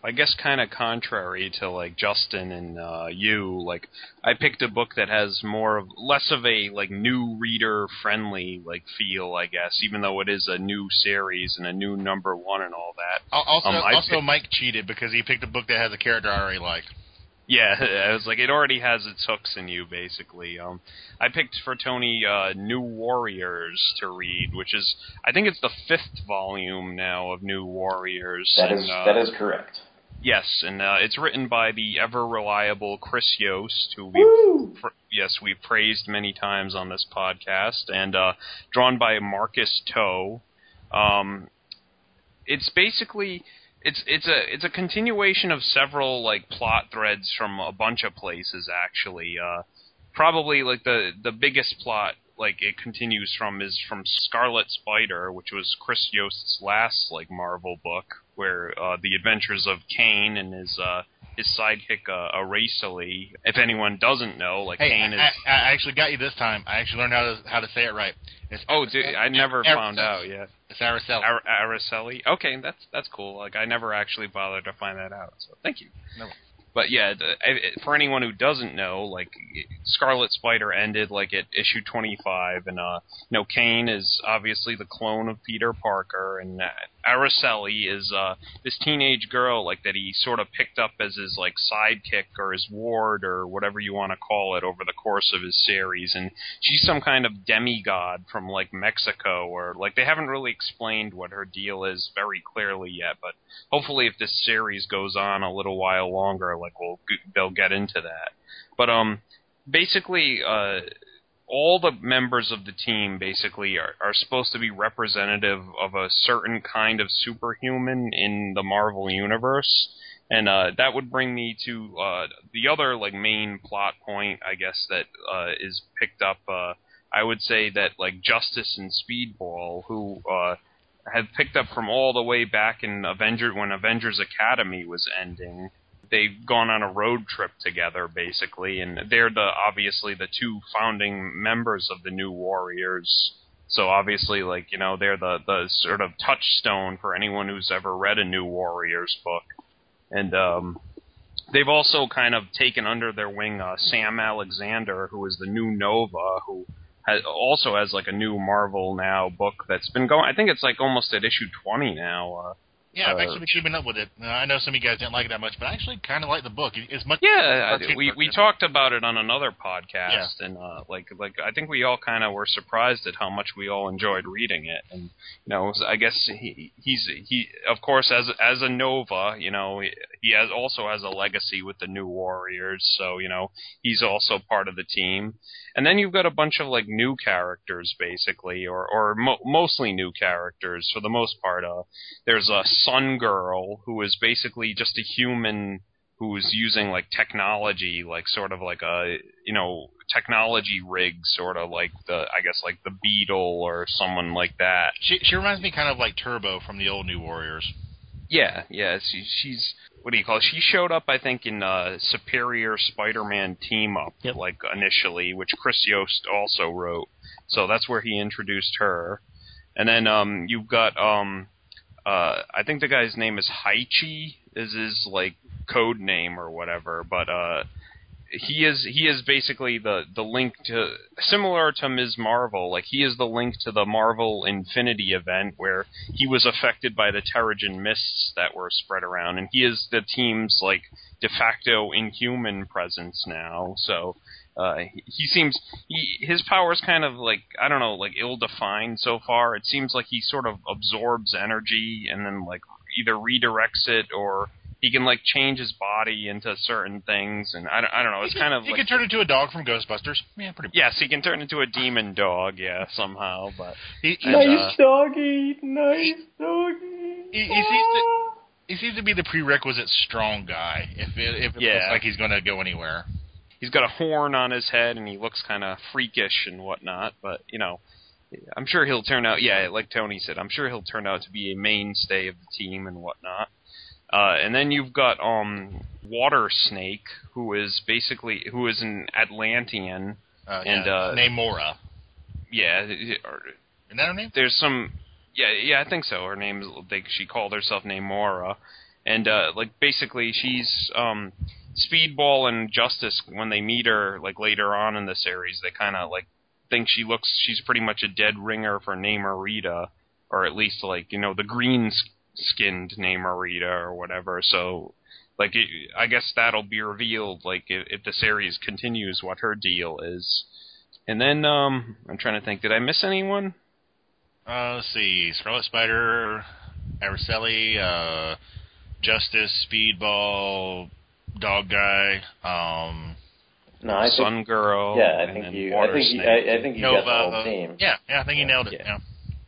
Speaker 5: I guess kind of contrary to like Justin and uh, you, like I picked a book that has more of less of a like new reader friendly like feel, I guess, even though it is a new series and a new number one and all that.
Speaker 1: Also,
Speaker 5: Um,
Speaker 1: also
Speaker 5: picked-
Speaker 1: Mike cheated because he picked a book that has a character I already like.
Speaker 5: Yeah, I was like, it already has its hooks in you, basically. Um, I picked for Tony uh, New Warriors to read, which is, I think it's the fifth volume now of New Warriors.
Speaker 4: That
Speaker 5: and,
Speaker 4: is
Speaker 5: uh,
Speaker 4: that is correct.
Speaker 5: Yes, and uh, it's written by the ever reliable Chris Yost, who we pr- yes we've praised many times on this podcast, and uh, drawn by Marcus To. Um, it's basically it's it's a it's a continuation of several like plot threads from a bunch of places actually. Uh, probably like the the biggest plot like it continues from is from Scarlet Spider, which was Chris Yost's last like Marvel book, where uh, the adventures of Kaine and his uh, his sidekick uh, Araceli. If anyone doesn't know, like
Speaker 1: Hey,
Speaker 5: Kaine
Speaker 1: I,
Speaker 5: is.
Speaker 1: I, I actually got you this time. I actually learned how to how to say it right. It's
Speaker 5: Oh, dude, I never
Speaker 1: Ar-
Speaker 5: found out yet.
Speaker 1: It's Araceli.
Speaker 5: Ar- Araceli. Okay, that's that's cool. Like I never actually bothered to find that out. So thank you.
Speaker 1: No.
Speaker 5: But yeah, for anyone who doesn't know, like Scarlet Spider ended like at issue 25, and uh, you know Kane is obviously the clone of Peter Parker, and uh, Araceli is uh this teenage girl like that he sort of picked up as his like sidekick or his ward or whatever you want to call it over the course of his series, and she's some kind of demigod from like Mexico, or like they haven't really explained what her deal is very clearly yet, but hopefully if this series goes on a little while longer, like we'll they'll get into that. But um, basically, uh, all the members of the team basically are, are supposed to be representative of a certain kind of superhuman in the Marvel universe. And uh, that would bring me to uh, the other like main plot point, I guess that uh, is picked up. Uh, I would say that like Justice and Speedball, who uh, have picked up from all the way back in Avenger when Avengers Academy was ending. They've gone on a road trip together, basically, and they're the obviously the two founding members of the New Warriors. So obviously, like you know, they're the the sort of touchstone for anyone who's ever read a New Warriors book, and um, they've also kind of taken under their wing uh, Sam Alexander, who is the new Nova, who has, also has like a new Marvel Now book that's been going. I think it's like almost at issue twenty now. Uh,
Speaker 1: Yeah, I've
Speaker 5: uh,
Speaker 1: actually been keeping up with it. Uh, I know some of you guys didn't like it that much, but I actually kind of like the book. It's much.
Speaker 5: Yeah, I, we we talked about it on another podcast, and uh, like like I think we all kind of were surprised at how much we all enjoyed reading it, and you know I guess he he's he of course as as a Nova, you know he, he has also has a legacy with the New Warriors, so you know he's also part of the team, and then you've got a bunch of like new characters basically, or or mo- mostly new characters for the most part. Uh, there's a Sun Girl who is basically just a human who's using like technology, like sort of like a you know technology rig, sort of like the I guess like the Beetle or someone like that.
Speaker 1: She she reminds me kind of like Turbo from the old New Warriors.
Speaker 5: Yeah, yeah. She, she's what do you call it? She showed up, I think, in uh, Superior Spider-Man Team Up, like initially, which Chris Yost also wrote. So that's where he introduced her. And then um, you've got um, uh, I think the guy's name is Haechi, is his like code name or whatever, but uh, he is he is basically the the link to similar to Ms. Marvel. Like he is the link to the Marvel Infinity event where he was affected by the Terrigen mists that were spread around, and he is the team's like de facto Inhuman presence now. So. Uh, he- he seems he, his powers kind of like I don't know like ill defined so far. It seems like he sort of absorbs energy and then like either redirects it or he can like change his body into certain things and I don't, I don't know. It's kind of
Speaker 1: He
Speaker 5: like
Speaker 1: could turn into a dog from Ghostbusters. Yeah, pretty. Much.
Speaker 5: Yes, he can turn into a demon dog, yeah, somehow. But
Speaker 1: He,
Speaker 5: and,
Speaker 4: nice
Speaker 5: uh,
Speaker 4: doggy, nice doggy.
Speaker 1: he, he seems to he seems to be the prerequisite strong guy. If it if it
Speaker 5: Yeah.
Speaker 1: looks like he's going to go anywhere.
Speaker 5: He's got a horn on his head and he looks kind of freakish and whatnot. But you know, I'm sure he'll turn out. Yeah, like Tony said, I'm sure he'll turn out to be a mainstay of the team and whatnot. Uh, and then you've got um, Water Snake, who is basically who is an Atlantean,
Speaker 1: Uh,
Speaker 5: and
Speaker 1: yeah,
Speaker 5: uh,
Speaker 1: Namora.
Speaker 5: yeah, or,
Speaker 1: Isn't that her name?
Speaker 5: there's some yeah yeah I think so. Her name is like she called herself Namora, and uh, like basically she's um, Speedball and Justice when they meet her like later on in the series they kind of like think she looks she's pretty much a dead ringer for Namorita or at least like you know the green skinned Namorita or whatever. So like it, I guess that'll be revealed like if, if the series continues what her deal is. And then um I'm trying to think did I miss anyone?
Speaker 1: Uh, let's see. Scarlet Spider, Araceli, uh, Justice, Speedball, Dog Guy, um,
Speaker 4: No, I think,
Speaker 5: Sun Girl.
Speaker 4: yeah, I think
Speaker 5: then
Speaker 4: you, I
Speaker 5: Water
Speaker 4: think, you, I, I think you got the
Speaker 1: Nova.
Speaker 4: whole team.
Speaker 1: Yeah, yeah, I think he nailed it. Yeah.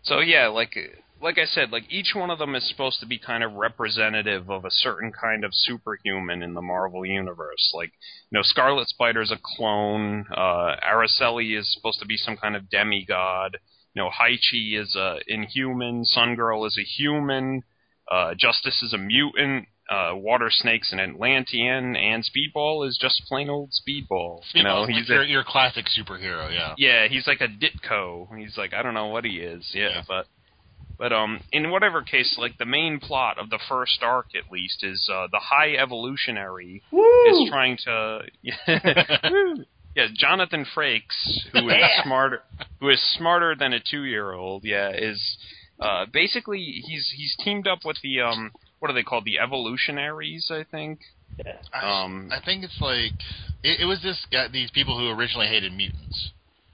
Speaker 5: So yeah, like like I said, like each one of them is supposed to be kind of representative of a certain kind of superhuman in the Marvel universe. Like you know, Scarlet Spider's a clone. Uh, Araceli is supposed to be some kind of demigod. You know, Haechi is a inhuman. Sun Girl is a human. Uh, Justice is a mutant. Uh, Water Snake's and Atlantean, and Speedball is just plain old Speedball. you know,
Speaker 1: Speedball's like
Speaker 5: he's
Speaker 1: your,
Speaker 5: a,
Speaker 1: your classic superhero. Yeah.
Speaker 5: yeah, he's like a Ditko. He's like I don't know what he is. Yeah, but but um in whatever case, like the main plot of the first arc at least is uh the High Evolutionary is trying to yeah Jonathan Frakes who is
Speaker 1: Yeah.
Speaker 5: smarter who is smarter than a two year old yeah is uh basically he's he's teamed up with the um what are they called the Evolutionaries I think um
Speaker 1: I think it's like it, it was this guy, these people who originally hated mutants.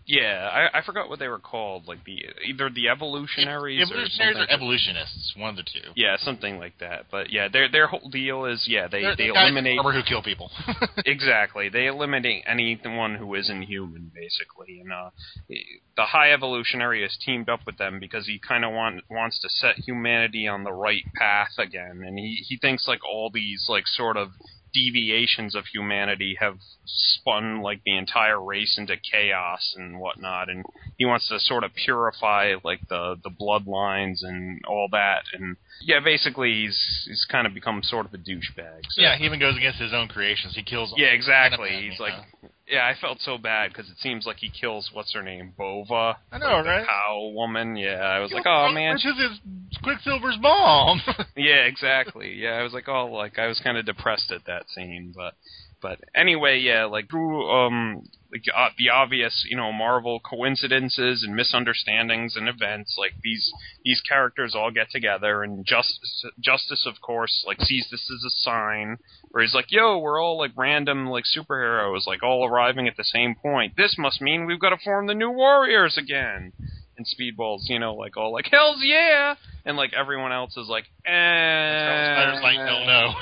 Speaker 5: Yeah, I, I forgot what they were called. Like the either the evolutionaries,
Speaker 1: Evolutionaries
Speaker 5: or,
Speaker 1: or evolutionists, one of the two.
Speaker 5: Yeah, something like that. But yeah, their their whole deal is yeah they
Speaker 1: They're
Speaker 5: they
Speaker 1: the
Speaker 5: eliminate
Speaker 1: who kill people.
Speaker 5: exactly they eliminate anyone who isn't human basically. And uh, the High Evolutionary has teamed up with them because he kind of want wants to set humanity on the right path again, and he he thinks like all these like sort of deviations of humanity have spun like the entire race into chaos and whatnot and he wants to sort of purify like the the bloodlines and all that and yeah basically he's he's kind of become sort of a douchebag so.
Speaker 1: yeah, he even goes against his own creations. He kills.
Speaker 5: yeah exactly he's like
Speaker 1: know?
Speaker 5: Yeah, I felt so bad because it seems like he kills what's her name, Bova.
Speaker 1: I know,
Speaker 5: like
Speaker 1: right?
Speaker 5: Cow woman. Yeah, I was like, oh man.
Speaker 1: This is Quicksilver's mom.
Speaker 5: yeah, exactly. Yeah, I was like, oh, like I was kind of depressed at that scene, but but anyway, yeah, like um like uh, the obvious, you know, Marvel coincidences and misunderstandings and events, like these these characters all get together, and Justice, Justice, of course, like sees this as a sign, where he's like, "Yo, we're all like random like superheroes, like all arriving at the same point. This must mean we've got to form the New Warriors again." And Speedball's, you know, like all like, "Hell's yeah!" and like everyone else is like, eh.
Speaker 1: Scarlet Spider's like, no, no.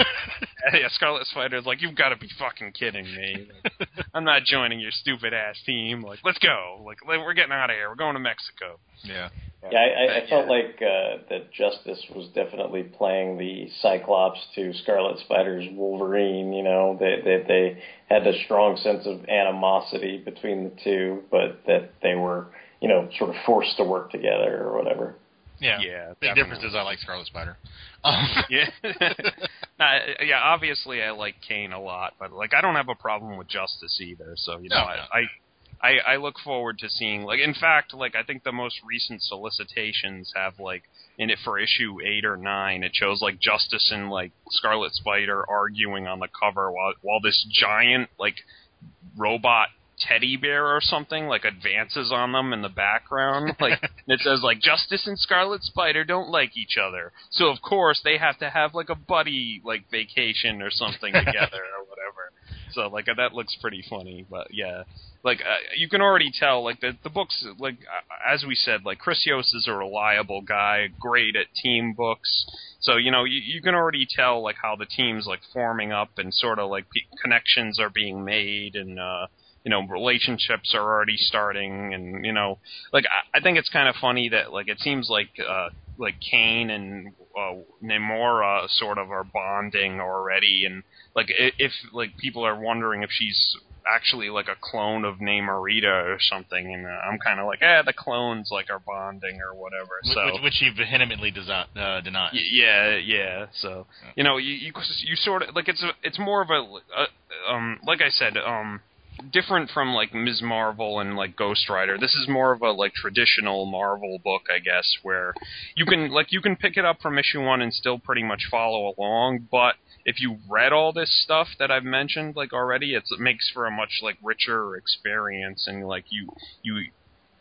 Speaker 5: yeah, Scarlet Spider's like, you've got to be fucking kidding me. Like, I'm not joining your stupid ass team. Like, let's go. Like, we're getting out of here. We're going to Mexico.
Speaker 1: Yeah.
Speaker 4: Yeah, I, I, I felt like uh, that Justice was definitely playing the Cyclops to Scarlet Spider's Wolverine. You know, they they, they had a strong sense of animosity between the two, but that they were, you know, sort of forced to work together or whatever.
Speaker 1: Yeah.
Speaker 5: Yeah.
Speaker 1: Big
Speaker 5: definitely.
Speaker 1: difference is I like Scarlet Spider. Um,
Speaker 5: yeah. nah, yeah. Obviously, I like Kaine a lot, but like, I don't have a problem with Justice either. So you know,
Speaker 1: No,
Speaker 5: I,
Speaker 1: no.
Speaker 5: I. I, I look forward to seeing like in fact like I think the most recent solicitations have like in it for issue eight or nine it shows like Justice and like Scarlet Spider arguing on the cover while while this giant like robot teddy bear or something like advances on them in the background. Like it says like justice and scarlet spider don't like each other. So of course they have to have like a buddy like vacation or something together or whatever. So like that looks pretty funny but yeah. Like uh, you can already tell like the the books like uh, as we said like Chris Yost is a reliable guy great at team books. So you know you, you can already tell like how the team's like forming up and sort of like pe- connections are being made and uh you know relationships are already starting and you know like I, I think it's kind of funny that like it seems like uh like Kaine and uh, Namora sort of are bonding already and like i- if like people are wondering if she's actually like a clone of Namorita or something and uh, I'm kind of like eh the clones like are bonding or whatever so
Speaker 1: which, which he vehemently does not, uh, denies.
Speaker 5: Y- yeah, yeah. So you know, you you, you sort of like it's a, it's more of a, a um like I said um different from like Ms. Marvel and like Ghost Rider. This is more of a like traditional Marvel book, I guess, where you can like you can pick it up from issue one and still pretty much follow along, but if you read all this stuff that I've mentioned like already, it's, it makes for a much like richer experience and like you you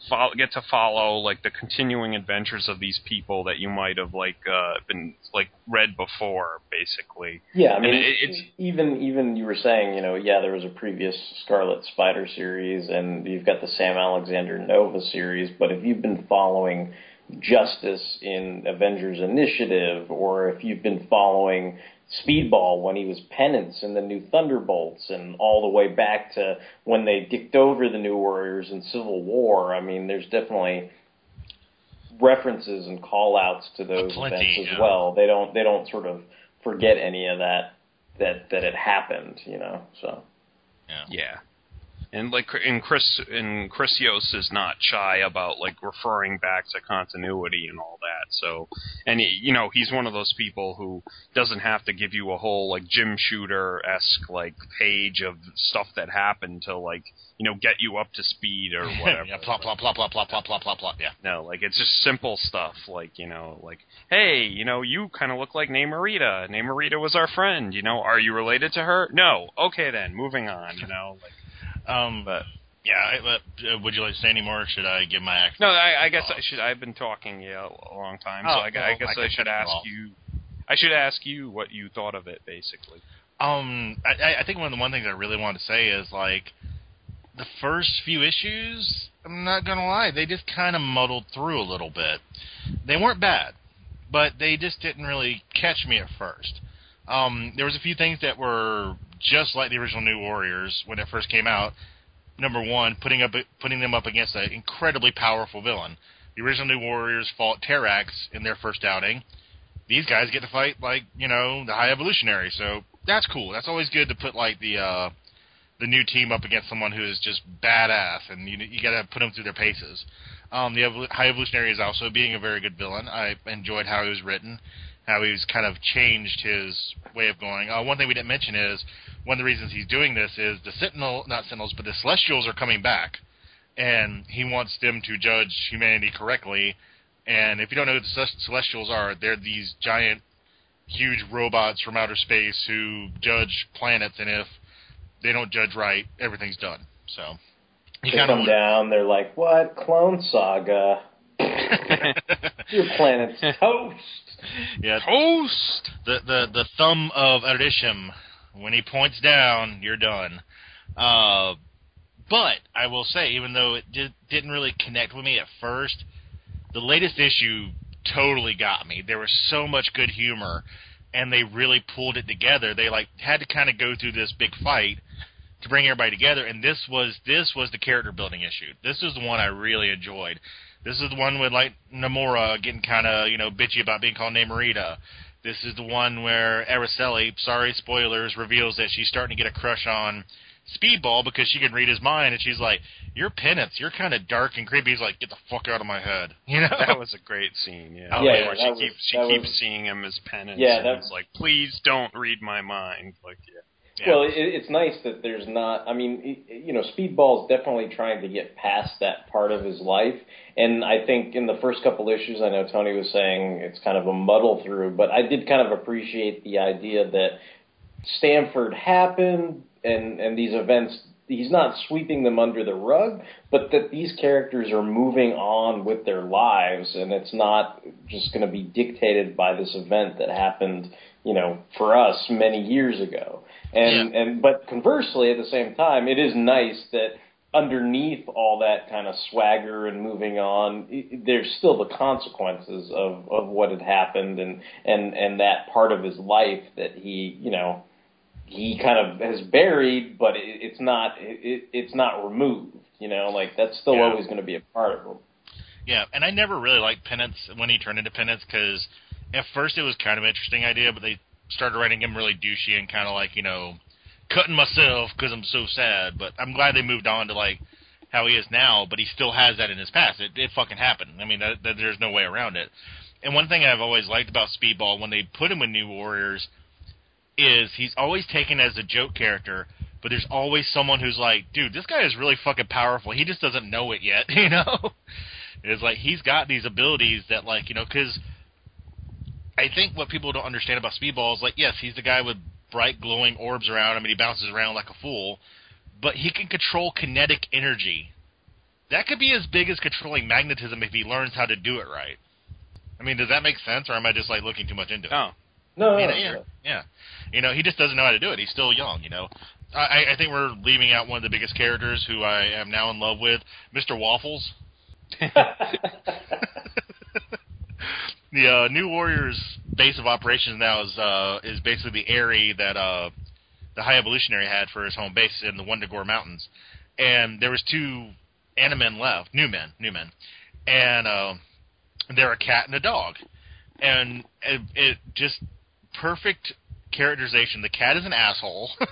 Speaker 5: follow, get to follow like the continuing adventures of these people that you might have like uh been like read before basically
Speaker 4: Yeah, I mean,
Speaker 5: And it- it's
Speaker 4: even even you were saying, you know, yeah, there was a previous Scarlet Spider series, and you've got the Sam Alexander Nova series. But if you've been following Justice in Avengers Initiative, or if you've been following Speedball when he was Penance in the New Thunderbolts, and all the way back to when they dicked over the New Warriors in Civil War, I mean, there's definitely references and call outs to those
Speaker 1: Plenty,
Speaker 4: events as
Speaker 1: yeah.
Speaker 4: well. They don't they don't sort of forget any of that that that it happened, you know. So
Speaker 5: yeah and like and Chris and Chris Yost is not shy about like referring back to continuity and all that. So, and he, you know he's one of those people who doesn't have to give you a whole like Jim Shooter esque like page of stuff that happened to like you know get you up to speed or whatever.
Speaker 1: yeah, plop, plop, plop, plop, plop, plop, plop, plop, plop. Yeah.
Speaker 5: No, like it's just simple stuff. Like you know, like hey, you know, you kind of look like Namorita. Namorita was our friend. You know, are you related to her? No. Okay, then moving on. You know, like
Speaker 1: Um,
Speaker 5: but
Speaker 1: yeah. I, but, uh, would you like to say any more? Or should I give my act?
Speaker 5: no, I, I guess I should. I've been talking yeah a long time, so
Speaker 1: Oh,
Speaker 5: I,
Speaker 1: well,
Speaker 5: I guess
Speaker 1: I
Speaker 5: I, should ask you. I should ask you what you thought of it, basically.
Speaker 1: Um, I- I, think one of the one things I really wanted to say is like the first few issues. I'm not gonna lie, they just kind of muddled through a little bit. They weren't bad, but they just didn't really catch me at first. Um, there was a few things that were just like the original New Warriors when it first came out. Number one, putting up putting them up against an incredibly powerful villain. The original New Warriors fought Terrax in their first outing. These guys get to fight like you know the High Evolutionary, so that's cool. That's always good to put like the uh, the new team up against someone who is just badass, and you you got to put them through their paces. Um, the High Evolutionary is also being a very good villain. I enjoyed how he was written, how he's kind of changed his way of going. Uh, one thing we didn't mention is one of the reasons he's doing this is the Sentinel, not Sentinels, but the Celestials are coming back, and he wants them to judge humanity correctly. And if you don't know who the Celestials are, they're these giant, huge robots from outer space who judge planets, and if they don't judge right, everything's done. So
Speaker 4: he they come down. They're like, "What Clone Saga? Your planet's toast."
Speaker 1: Yeah, toast. The the the thumb of Arishem. When he points down, you're done. Uh, but I will say, even though it did, didn't really connect with me at first, the latest issue totally got me. There was so much good humor, and they really pulled it together. They like had to kind of go through this big fight to bring everybody together, and this was this was the character building issue. This is the one I really enjoyed. This is the one with like Namora getting kind of you know bitchy about being called Namorita. This is the one where Araceli, sorry spoilers, reveals that she's starting to get a crush on Speedball because she can read his mind, and she's like, "You're penance. You're kind of dark and creepy." He's like, "Get the fuck out of my head." You know,
Speaker 5: that was a great scene. Yeah,
Speaker 4: oh, yeah,
Speaker 5: where she was, keeps she keeps was, seeing him as penance.
Speaker 4: Yeah,
Speaker 5: that's like, "Please don't read my mind." Like, yeah.
Speaker 4: Yeah. Well, it, it's nice that there's not. I mean, you know, Speedball's definitely trying to get past that part of his life, and I think in the first couple issues, I know Tony was saying it's kind of a muddle through, but I did kind of appreciate the idea that Stamford happened, and and these events. He's not sweeping them under the rug, but that these characters are moving on with their lives, and it's not just going to be dictated by this event that happened, you know, for us many years ago. And yeah. and but conversely, at the same time, it is nice that underneath all that kind of swagger and moving on, there's still the consequences of of what had happened and and and that part of his life that he you know he kind of has buried, but it, it's not it, it's not removed. You know, like that's still yeah. always going to be a part of him.
Speaker 1: Yeah, and I never really liked Penance when he turned into Penance because at first it was kind of an interesting idea, but they started writing him really douchey and kind of like you know cutting myself because I'm so sad. But I'm glad they moved on to like how he is now. But he still has that in his past. It, it fucking happened. I mean, that, that, there's no way around it. And one thing I've always liked about Speedball when they put him in New Warriors is he's always taken as a joke character. But there's always someone who's like, dude, this guy is really fucking powerful. He just doesn't know it yet, you know. it's like he's got these abilities that, like, you know, because I think what people don't understand about Speedball is like, yes, he's the guy with bright glowing orbs around him and he bounces around like a fool, but he can control kinetic energy. That could be as big as controlling magnetism if he learns how to do it right. I mean, does that make sense, or am I just like looking too much into it?
Speaker 5: Oh.
Speaker 4: No,
Speaker 1: you
Speaker 4: know,
Speaker 1: yeah, yeah. You know, he just doesn't know how to do it. He's still young. You know, I, I think we're leaving out one of the biggest characters who I am now in love with, Mr. Waffles. the uh, New Warriors base of operations now is uh, is basically the area that uh, the High Evolutionary had for his home base in the Wundagore Mountains, and there was two Animen left, new men, new men, and uh, they're a cat and a dog, and it, it just perfect characterization. The cat is an asshole.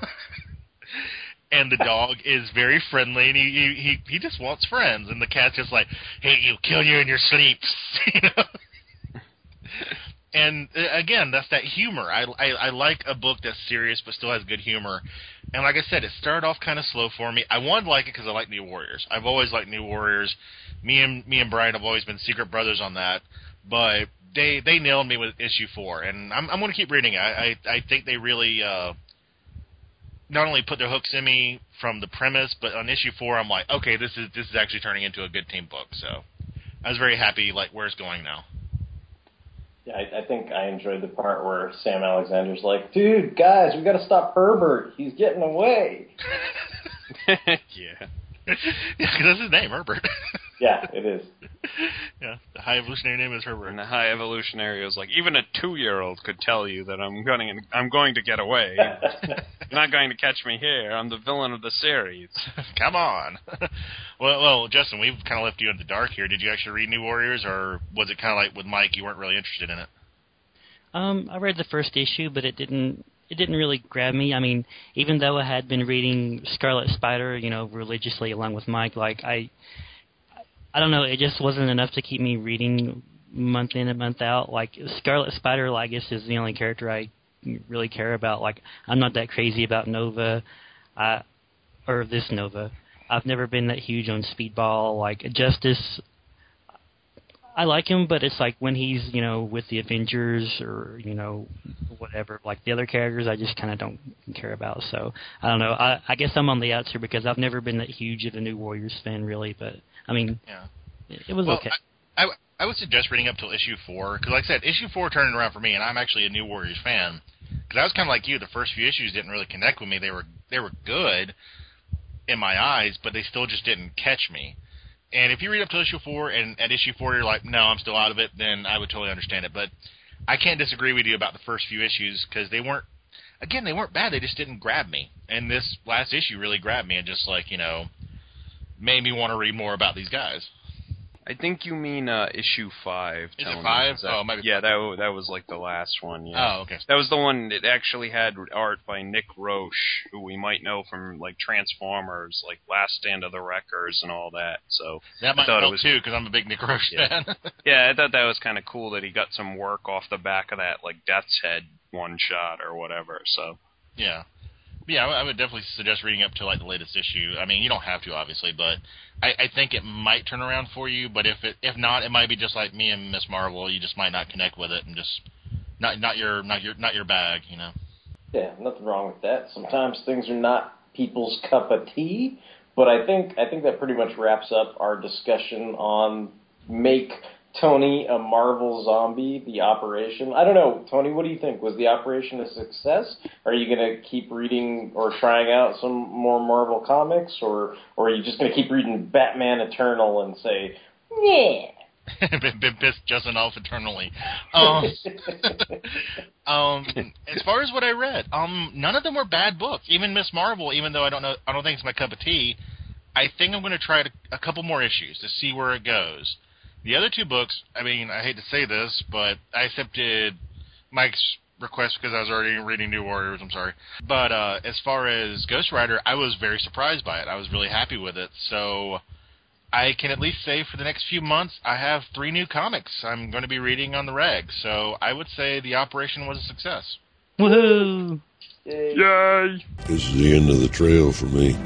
Speaker 1: and the dog is very friendly. And he, he he just wants friends. And the cat's just like hey you kill you in your sleeps you know and uh, again, that's that humor. I, I I like a book that's serious but still has good humor. And like I said, it started off kind of slow for me. I wanted to like it because I like New Warriors. I've always liked New Warriors. Me and me and Brian have always been secret brothers on that. But they they nailed me with issue four, and I'm I'm going to keep reading it. I I, I think they really. uh not only put their hooks in me from the premise, but on issue four, I'm like, okay, this is this is actually turning into a good team book. So I was very happy, like where it's going now.
Speaker 4: Yeah, I, I think I enjoyed the part where Sam Alexander's like, "Dude, guys, we got to stop Herbert. He's getting away."
Speaker 1: yeah. yeah, because that's his name, Herbert.
Speaker 4: yeah, it is.
Speaker 1: Yeah, the high evolutionary name is Herbert.
Speaker 5: And the high evolutionary is like, even a two-year-old could tell you that I'm going, I'm going to get away. You're not going to catch me here. I'm the villain of the series.
Speaker 1: Come on. well, well, Justin, we've kind of left you in the dark here. Did you actually read New Warriors, or was it kind of like with Mike, you weren't really interested in it?
Speaker 6: Um, I read the first issue, but it didn't it didn't really grab me. I mean, even though I had been reading Scarlet Spider, you know, religiously along with Mike, like I, I don't know, it just wasn't enough to keep me reading month in and month out. Like Scarlet Spider, I guess, is the only character I really care about. Like I'm not that crazy about Nova, I, or this Nova. I've never been that huge on Speedball. Like Justice, I like him, but it's like when he's you know with the Avengers or you know whatever. Like the other characters, I just kind of don't care about. So I don't know. I, I guess I'm on the outs here because I've never been that huge of a New Warriors fan, really. But I mean,
Speaker 1: Yeah.
Speaker 6: it, it was
Speaker 1: Well,
Speaker 6: okay.
Speaker 1: I, I, I would suggest reading up till issue four because, like I said, issue four turned around for me, and I'm actually a New Warriors fan. Because I was kind of like you, the first few issues didn't really connect with me. They were they were good in my eyes, but they still just didn't catch me. And if you read up to issue four, and at issue four you're like, no, I'm still out of it, then I would totally understand it. But I can't disagree with you about the first few issues because they weren't. Again, they weren't bad. They just didn't grab me. And this last issue really grabbed me and just like you know made me want to read more about these guys.
Speaker 5: I think you mean uh, issue five.
Speaker 1: Is it five?
Speaker 5: Is that-
Speaker 1: Oh, it might be
Speaker 5: yeah, that that was like the last one. Yeah.
Speaker 1: Oh, okay.
Speaker 5: That was the one that actually had art by Nick Roche, who we might know from like Transformers, like Last Stand of the Wreckers, and all that. So
Speaker 1: That
Speaker 5: I
Speaker 1: might
Speaker 5: thought it
Speaker 1: help
Speaker 5: was
Speaker 1: too because I'm a big Nick Roche
Speaker 5: Yeah.
Speaker 1: fan.
Speaker 5: yeah, I thought that was kind of cool that he got some work off the back of that like Death's Head one shot or whatever. So
Speaker 1: yeah, yeah. I would- definitely suggest reading up to like the latest issue. I mean, you don't have to obviously, but I, I think it might turn around for you. But if it if not, it might be just like me and Miss Marvel. You just might not connect with it and just not not your not your not your bag. You know.
Speaker 4: Yeah, nothing wrong with that. Sometimes things are not people's cup of tea, but I think I think that pretty much wraps up our discussion on make Tony a Marvel zombie, the operation. I don't know, Tony, what do you think? Was the operation a success? Are you going to keep reading or trying out some more Marvel comics or or are you just going to keep reading Batman Eternal and say, "Yeah."
Speaker 1: pissed Justin off eternally. Um, um, as far as what I read, um, none of them were bad books. Even Miss Marvel, even though I don't know, I don't think it's my cup of tea. I think I'm going to try a couple more issues to see where it goes. The other two books, I mean, I hate to say this, but I accepted Mike's request because I was already reading New Warriors. I'm sorry, but uh, as far as Ghost Rider, I was very surprised by it. I was really happy with it. So. I can at least say for the next few months, I have three new comics I'm going to be reading on the reg. So I would say the operation was a success.
Speaker 6: Woohoo!
Speaker 3: Yay!
Speaker 11: This is the end of the trail for me.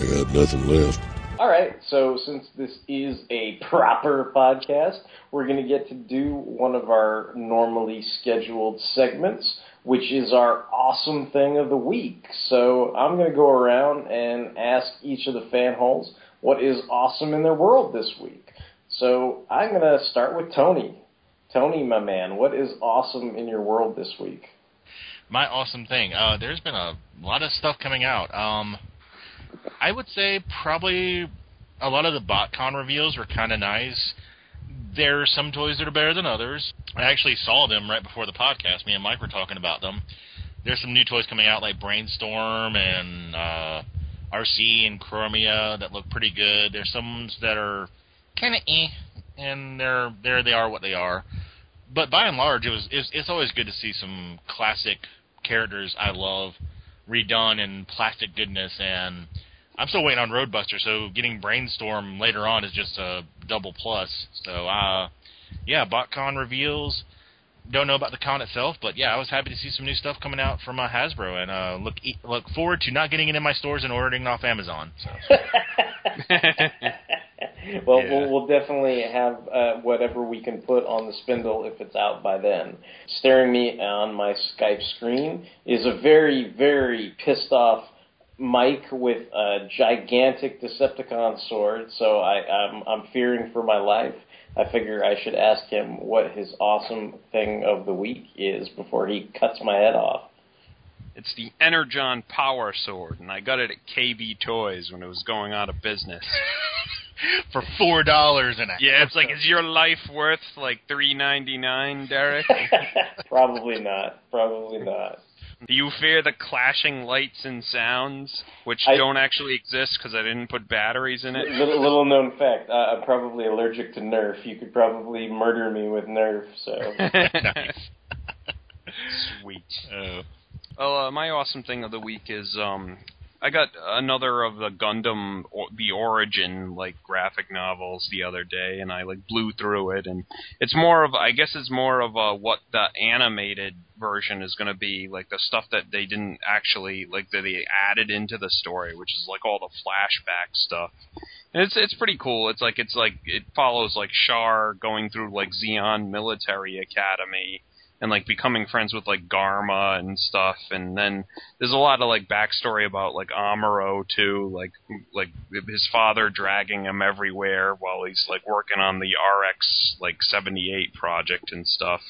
Speaker 11: I got nothing left.
Speaker 4: All right, so since this is a proper podcast, we're going to get to do one of our normally scheduled segments, which is our awesome thing of the week. So I'm going to go around and ask each of the fan holes what is awesome in their world this week. So I'm going to start with Tony. Tony, my man, what is awesome in your world this week?
Speaker 1: My awesome thing. Uh, there's been a lot of stuff coming out. Um, I would say probably a lot of the BotCon reveals were kind of nice. There are some toys that are better than others. I actually saw them right before the podcast. Me and Mike were talking about them. There's some new toys coming out like Brainstorm and uh, Arcee and Chromia that look pretty good. There's some that are kind of eh, and they're there. They are what they are. But by and large, it was it's, it's always good to see some classic characters I love redone in plastic goodness. And I'm still waiting on Roadbuster, so getting Brainstorm later on is just a double plus. So uh, yeah, BotCon reveals. Don't know about the con itself, but yeah, I was happy to see some new stuff coming out from uh, Hasbro, and uh, look e- look forward to not getting it in my stores and ordering it off Amazon. So.
Speaker 4: well,
Speaker 5: Yeah.
Speaker 4: we'll, we'll definitely have uh, whatever we can put on the spindle if it's out by then. Staring me on my Skype screen is a very, very pissed off Mike with a gigantic Decepticon sword. So I, I'm, I'm fearing for my life. I figure I should ask him what his awesome thing of the week is before he cuts my head off.
Speaker 5: it's the Energon Power Sword, and I got it at KB Toys when it was going out of business.
Speaker 1: For four dollars and a
Speaker 5: Yeah, it's like, is your life worth like three ninety nine, Derek?
Speaker 4: Probably not. Probably not.
Speaker 5: Do you fear the clashing lights and sounds, which
Speaker 4: I-
Speaker 5: don't actually exist because I didn't put batteries in it?
Speaker 4: Little, little known fact: uh, I'm probably allergic to Nerf. You could probably murder me with Nerf. So
Speaker 5: Sweet.
Speaker 1: Oh.
Speaker 5: Well, uh, my awesome thing of the week is um, I got another of the Gundam or, the origin like graphic novels the other day, and I like blew through it, and it's more of I guess it's more of a, what the animated version is going to be like the stuff that they didn't actually like that they added into the story, which is like all the flashback stuff. And it's it's pretty cool. It's like it's like it follows like Char going through like Zeon Military Academy and like becoming friends with like Garma and stuff. And then there's a lot of like backstory about like Amuro too, like like his father dragging him everywhere while he's like working on the RX like 78 project and stuff.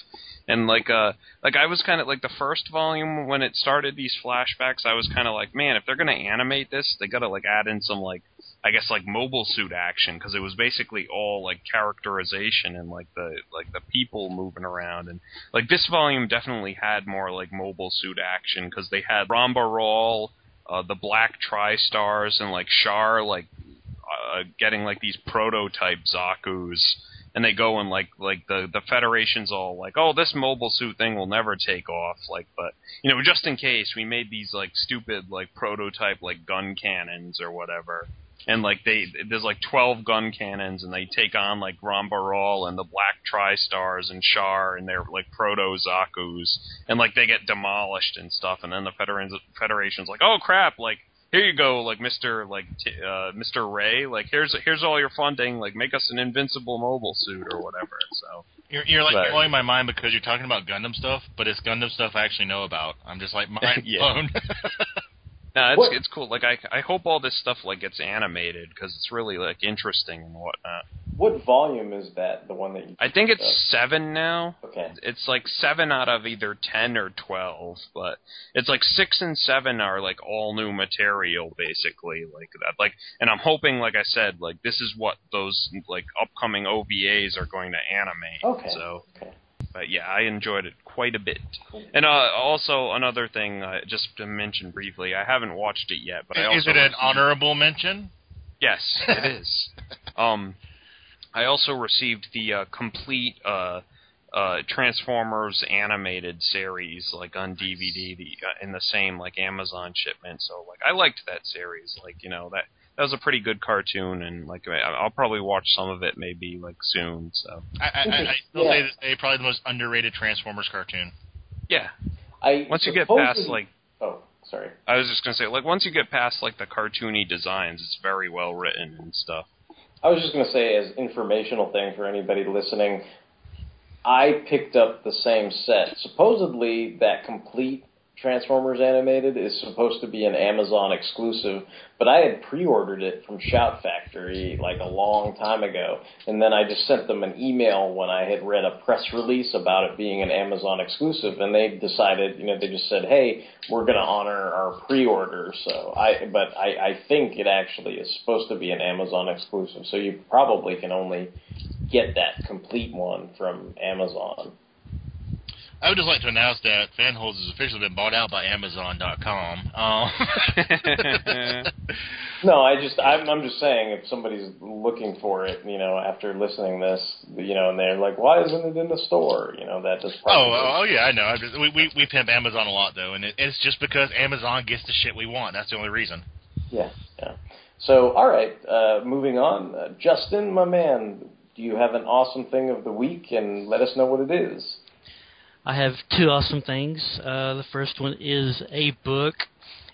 Speaker 5: And like uh like I was kind of like the first volume when it started these flashbacks, I was kind of like, man, if they're gonna animate this, they gotta like add in some like I guess like mobile suit action because it was basically all like characterization and like the like the people moving around. And like this volume definitely had more like mobile suit action because they had Ramba uh, the Black Tri-Stars, and like Char like uh, getting like these prototype Zaku's. And they go and like like the the federation's all like oh this mobile suit thing will never take off like but you know just in case we made these like stupid like prototype like gun cannons or whatever and like they there's like 12 gun cannons and they take on like Ramba Ral and the Black Tri-Stars and Char and they're like proto Zaku's and like they get demolished and stuff and then the Federation Federation's like oh crap like here you go like Mr. like t- uh Mr. Ray like here's here's all your funding like make us an invincible mobile suit or whatever so
Speaker 1: You're, you're like
Speaker 5: But-
Speaker 1: blowing my mind because you're talking about Gundam stuff, but it's Gundam stuff I actually know about. I'm just like mind
Speaker 5: Yeah.
Speaker 1: blown.
Speaker 5: no, it's
Speaker 4: What-
Speaker 5: it's cool. Like I I hope all this stuff like gets animated because it's really like interesting and whatnot.
Speaker 4: What volume is that? The one that you?
Speaker 5: I think it's seven now.
Speaker 4: Okay.
Speaker 5: It's like seven out of either ten or twelve, but it's like six and seven are like all new material basically, like that. Like, and I'm hoping, like I said, like this is what those like upcoming OVAs are going to animate.
Speaker 4: Okay.
Speaker 5: So, but yeah, I enjoyed it quite a bit. And uh, also another thing, uh, just to mention briefly, I haven't watched it yet, but I also
Speaker 1: Is it an
Speaker 5: received-
Speaker 1: honorable mention?
Speaker 5: Yes, it is. um, I also received the uh, complete uh, uh, Transformers animated series, like on DVD, the, uh, in the same like Amazon shipment. So like I liked that series. Like you know that that was a pretty good cartoon, and like I- I'll probably watch some of it maybe like soon. So
Speaker 1: I, I, I, I still
Speaker 4: Yeah.
Speaker 1: say that they probably the most underrated Transformers cartoon.
Speaker 5: yeah,
Speaker 4: I
Speaker 5: once you get past like
Speaker 4: Oh, sorry.
Speaker 5: I was just gonna say like once you get past like the cartoony designs, it's very well written and stuff.
Speaker 4: I was just going to say, as informational thing for anybody listening, I picked up the same set. Supposedly, that complete Transformers animated is supposed to be an Amazon exclusive, but I had pre-ordered it from Shout Factory like a long time ago, and then I just sent them an email when I had read a press release about it being an Amazon exclusive, and they decided, you know, they just said, "Hey, we're going to honor our pre-order." So I, but I, I think it actually is supposed to be an Amazon exclusive, so you probably can only get that complete one from Amazon.
Speaker 1: I would just like to announce that Fanholes has officially been bought out by Amazon.com. Um,
Speaker 4: No, I just I'm I'm just saying if somebody's looking for it, you know, after listening this, you know, and they're like, why isn't it in the store? You know, that just
Speaker 1: oh,
Speaker 4: probably.
Speaker 1: oh, oh, yeah, I know. I just, we, we we pimp Amazon a lot though, and it, it's just because Amazon gets the shit we want. That's the only reason.
Speaker 4: Yeah, yeah. So, all right, uh, moving on. Uh, Justin, my man, do you have an awesome thing of the week, and let us know what it is.
Speaker 6: I have two awesome things. Uh, the first one is a book.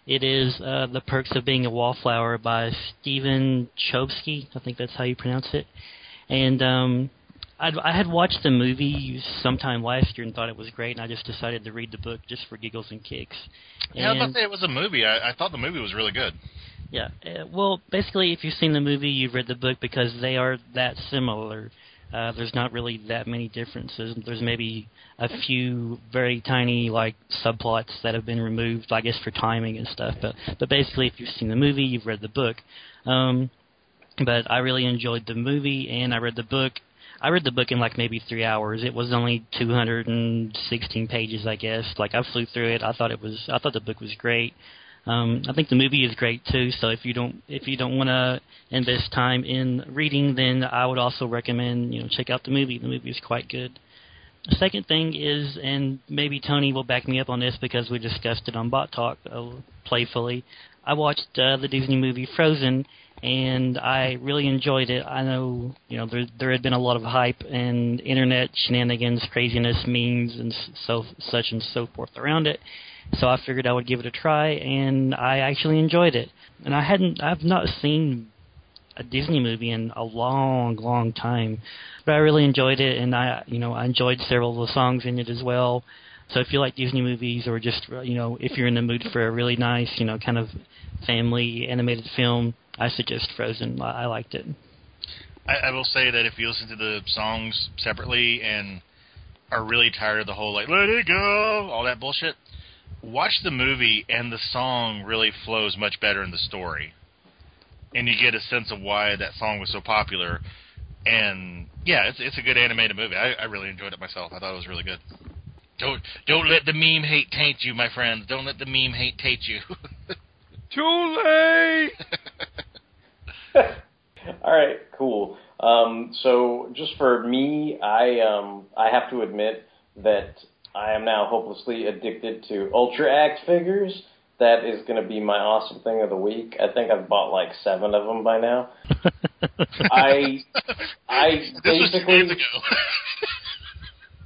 Speaker 6: It is uh, The Perks of Being a Wallflower by Stephen Chbosky. I think that's how you pronounce it. And um, I'd, I had watched the movie sometime last year and thought it was great, and I just decided to read the book just for giggles and kicks.
Speaker 1: Yeah, I was about to say it was a movie. I, I thought the movie was really good.
Speaker 6: yeah. Uh, well, basically, if you've seen the movie, you've read the book because they are that similar. Uh, there's not really that many differences. There's maybe a few very tiny like subplots that have been removed, I guess, for timing and stuff. But but basically, if you've seen the movie, you've read the book. Um, but I really enjoyed the movie, and I read the book. I read the book in like maybe three hours. It was only 216 pages, I guess. Like I flew through it. I thought it was. I thought the book was great. Um, I think the movie is great too. So if you don't if you don't want to invest time in reading, then I would also recommend you know check out the movie. The movie is quite good. The second thing is, and maybe Tony will back me up on this because we discussed it on Bot Talk uh, playfully. I watched uh, the Disney movie Frozen, and I really enjoyed it. I know, you know, there there had been a lot of hype and internet shenanigans, craziness, memes, and so such and so forth around it. So I figured I would give it a try, and I actually enjoyed it. And I hadn't, I've not seen a Disney movie in a long, long time, but I really enjoyed it, and I, you know, I enjoyed several of the songs in it as well. So if you like Disney movies, or just, you know, if you're in the mood for a really nice, you know, kind of family animated film, I suggest Frozen. I, liked it.
Speaker 1: I, I will say that if you listen to the songs separately and are really tired of the whole like "Let it go" all that bullshit, watch the movie and the song really flows much better in the story, and you get a sense of why that song was so popular. And yeah, it's it's a good animated movie. I, I really enjoyed it myself. I thought it was really good. Don't don't let the meme hate taint you, my friends. Don't let the meme hate taint you.
Speaker 5: Too late.
Speaker 4: All right, cool. Um, so just for me, I um, I have to admit that I am now hopelessly addicted to Ultra Act figures. That is going to be my awesome thing of the week. I think I've bought like seven of them by now. I I basically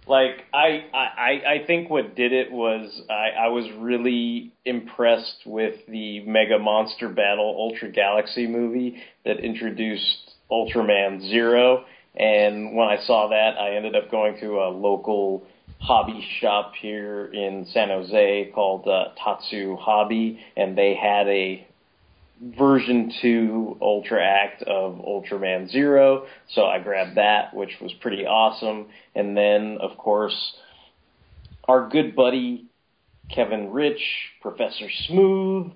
Speaker 4: like I, I I think what did it was I, I was really impressed with the Mega Monster Battle Ultra Galaxy movie that introduced Ultraman Zero, and when I saw that, I ended up going to a local hobby shop here in San Jose called uh, Tatsu Hobby, and they had a version 2 Ultra Act of Ultraman Zero, so I grabbed that, which was pretty awesome. And then, of course, our good buddy Kevin Rich, Professor Smooth,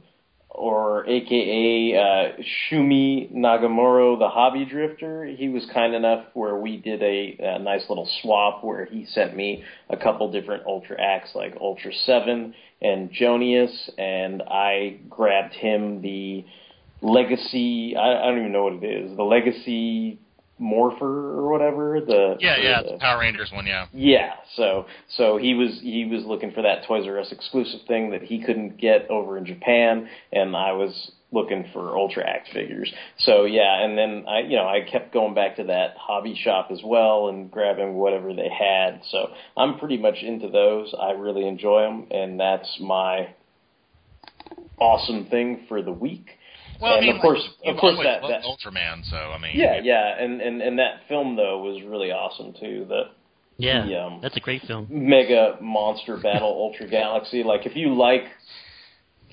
Speaker 4: or AKA uh, Shumi Nagamoro, the Hobby Drifter. He was kind enough where we did a, a nice little swap where he sent me a couple different Ultra Acts like Ultra 7 and Joneus, and I grabbed him the Legacy. I, I don't even know what it is. The Legacy Morpher or whatever. The
Speaker 1: yeah, yeah,
Speaker 4: the,
Speaker 1: the Power Rangers one, yeah.
Speaker 4: Yeah, so so he was he was looking for that Toys R Us exclusive thing that he couldn't get over in Japan, and I was looking for Ultra Act figures. So yeah, and then I you know I kept going back to that hobby shop as well and grabbing whatever they had. So I'm pretty much into those. I really enjoy them, and that's my awesome thing for the week.
Speaker 1: Well,
Speaker 4: and
Speaker 1: I mean,
Speaker 4: of course,
Speaker 1: like,
Speaker 4: of course,
Speaker 1: that,
Speaker 4: that, that
Speaker 1: Ultraman. So I mean,
Speaker 4: yeah, yeah, and, and and that film though was really awesome too. The
Speaker 6: yeah,
Speaker 4: the, um,
Speaker 6: that's a great film.
Speaker 4: Mega Monster Battle Ultra Galaxy. Like if you like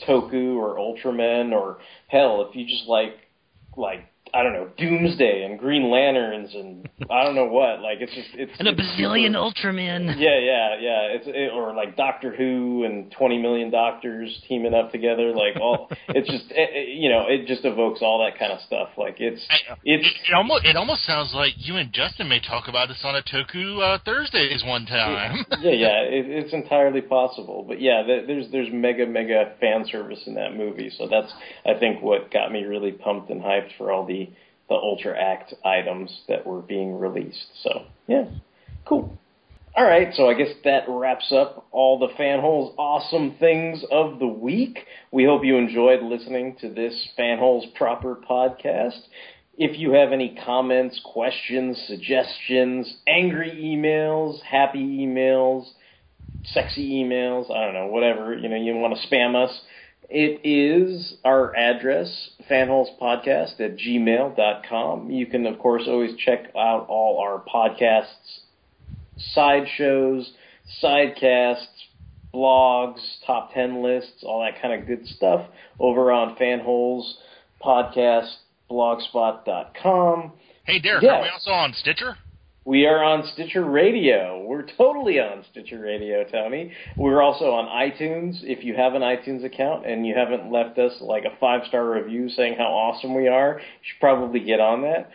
Speaker 4: Toku or Ultraman, or hell, if you just like like I don't know Doomsday and Green Lanterns and I don't know what. Like it's just it's
Speaker 6: and a
Speaker 4: it's
Speaker 6: bazillion
Speaker 4: super,
Speaker 6: Ultramen.
Speaker 4: Yeah, yeah, yeah. It's it, or like Doctor Who and twenty million doctors teaming up together. Like all, it's just it, it, you know it just evokes all that kind of stuff. Like it's it's
Speaker 1: it, it almost it almost sounds like you and Justin may talk about this on a Toku uh, Thursdays one time.
Speaker 4: yeah, yeah. It, it's entirely possible. But yeah, there's there's mega mega fan service in that movie. So that's I think what got me really pumped and hyped for all the the Ultra Act items that were being released. So yeah, cool. All right, so I guess that wraps up all the Fanholes awesome things of the week. We hope you enjoyed listening to this Fanholes proper podcast. If you have any comments, questions, suggestions, angry emails, happy emails, sexy emails, I don't know, whatever, you know, you want to spam us, it is our address, fanholespodcast at gmail.com. You can, of course, always check out all our podcasts, sideshows, sidecasts, blogs, top 10 lists, all that kind of good stuff over on Fanholes Podcast, blogspot.com.
Speaker 1: Hey, Derek, are we also on Stitcher?
Speaker 4: We are on Stitcher Radio. We're totally on Stitcher Radio, Tony. We're also on iTunes. If you have an iTunes account and you haven't left us like a five star review saying how awesome we are, you should probably get on that.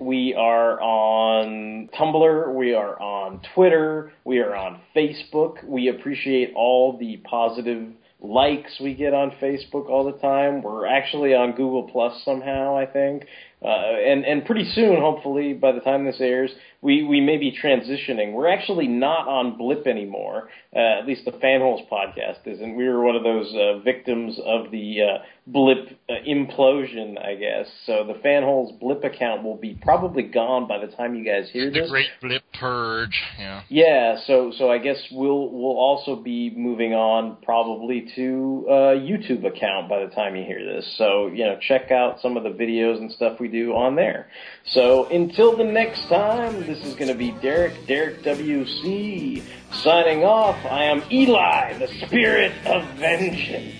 Speaker 4: We are on Tumblr. We are on Twitter. We are on Facebook. We appreciate all the positive likes we get on Facebook all the time. We're actually on Google Plus somehow, I think. uh, and and pretty soon, hopefully, by the time this airs, we we may be transitioning. We're actually not on Blip anymore. Uh, at least the Fanholes podcast isn't. We were one of those uh, victims of the uh, Blip uh, implosion, I guess. So the Fanholes Blip account will be probably gone by the time you guys hear
Speaker 1: The
Speaker 4: this.
Speaker 1: Great Blip Purge. Yeah.
Speaker 4: Yeah, so so I guess we'll we'll also be moving on probably to a YouTube account by the time you hear this. So you know, check out some of the videos and stuff we do on there. So until the next time, this is going to be Derek Derek WC signing off. I am Eli, the spirit of vengeance.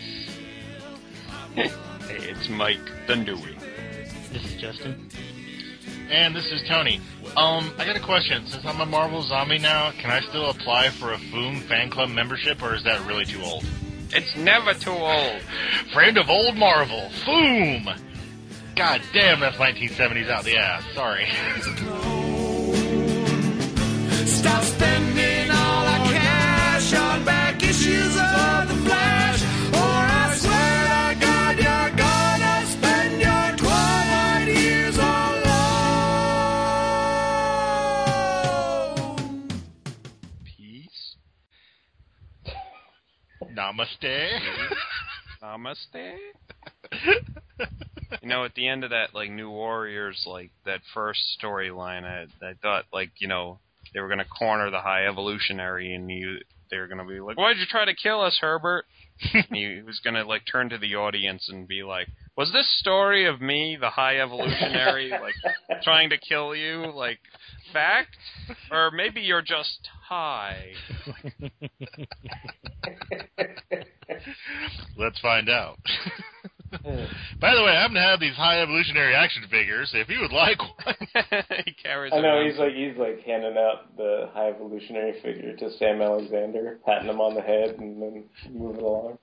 Speaker 5: Hey, it's Mike Thundery.
Speaker 6: This is Justin.
Speaker 1: And this is Tony. Um, I got a question. Since I'm a Marvel zombie now, can I still apply for a Foom fan club membership, or is that really too old?
Speaker 5: It's never too old.
Speaker 1: Friend of old Marvel, Foom. God damn, that's 1970s out the ass. Sorry. Namaste.
Speaker 5: Namaste. you know, at the end of that, like New Warriors, like that first storyline, I, I thought, like, you know, they were gonna corner the High Evolutionary, and you, they were gonna be like, "Why'd you try to kill us, Herbert?" he was gonna like turn to the audience and be like, "Was this story of me, the High Evolutionary, like trying to kill you, like fact, or maybe you're just high?"
Speaker 1: Let's find out. By the way, I happen to have these high evolutionary action figures. If you would like one,
Speaker 5: he carries.
Speaker 4: I know
Speaker 5: around
Speaker 4: he's like he's like handing out the high evolutionary figure to Sam Alexander, patting him on the head, and then moving along.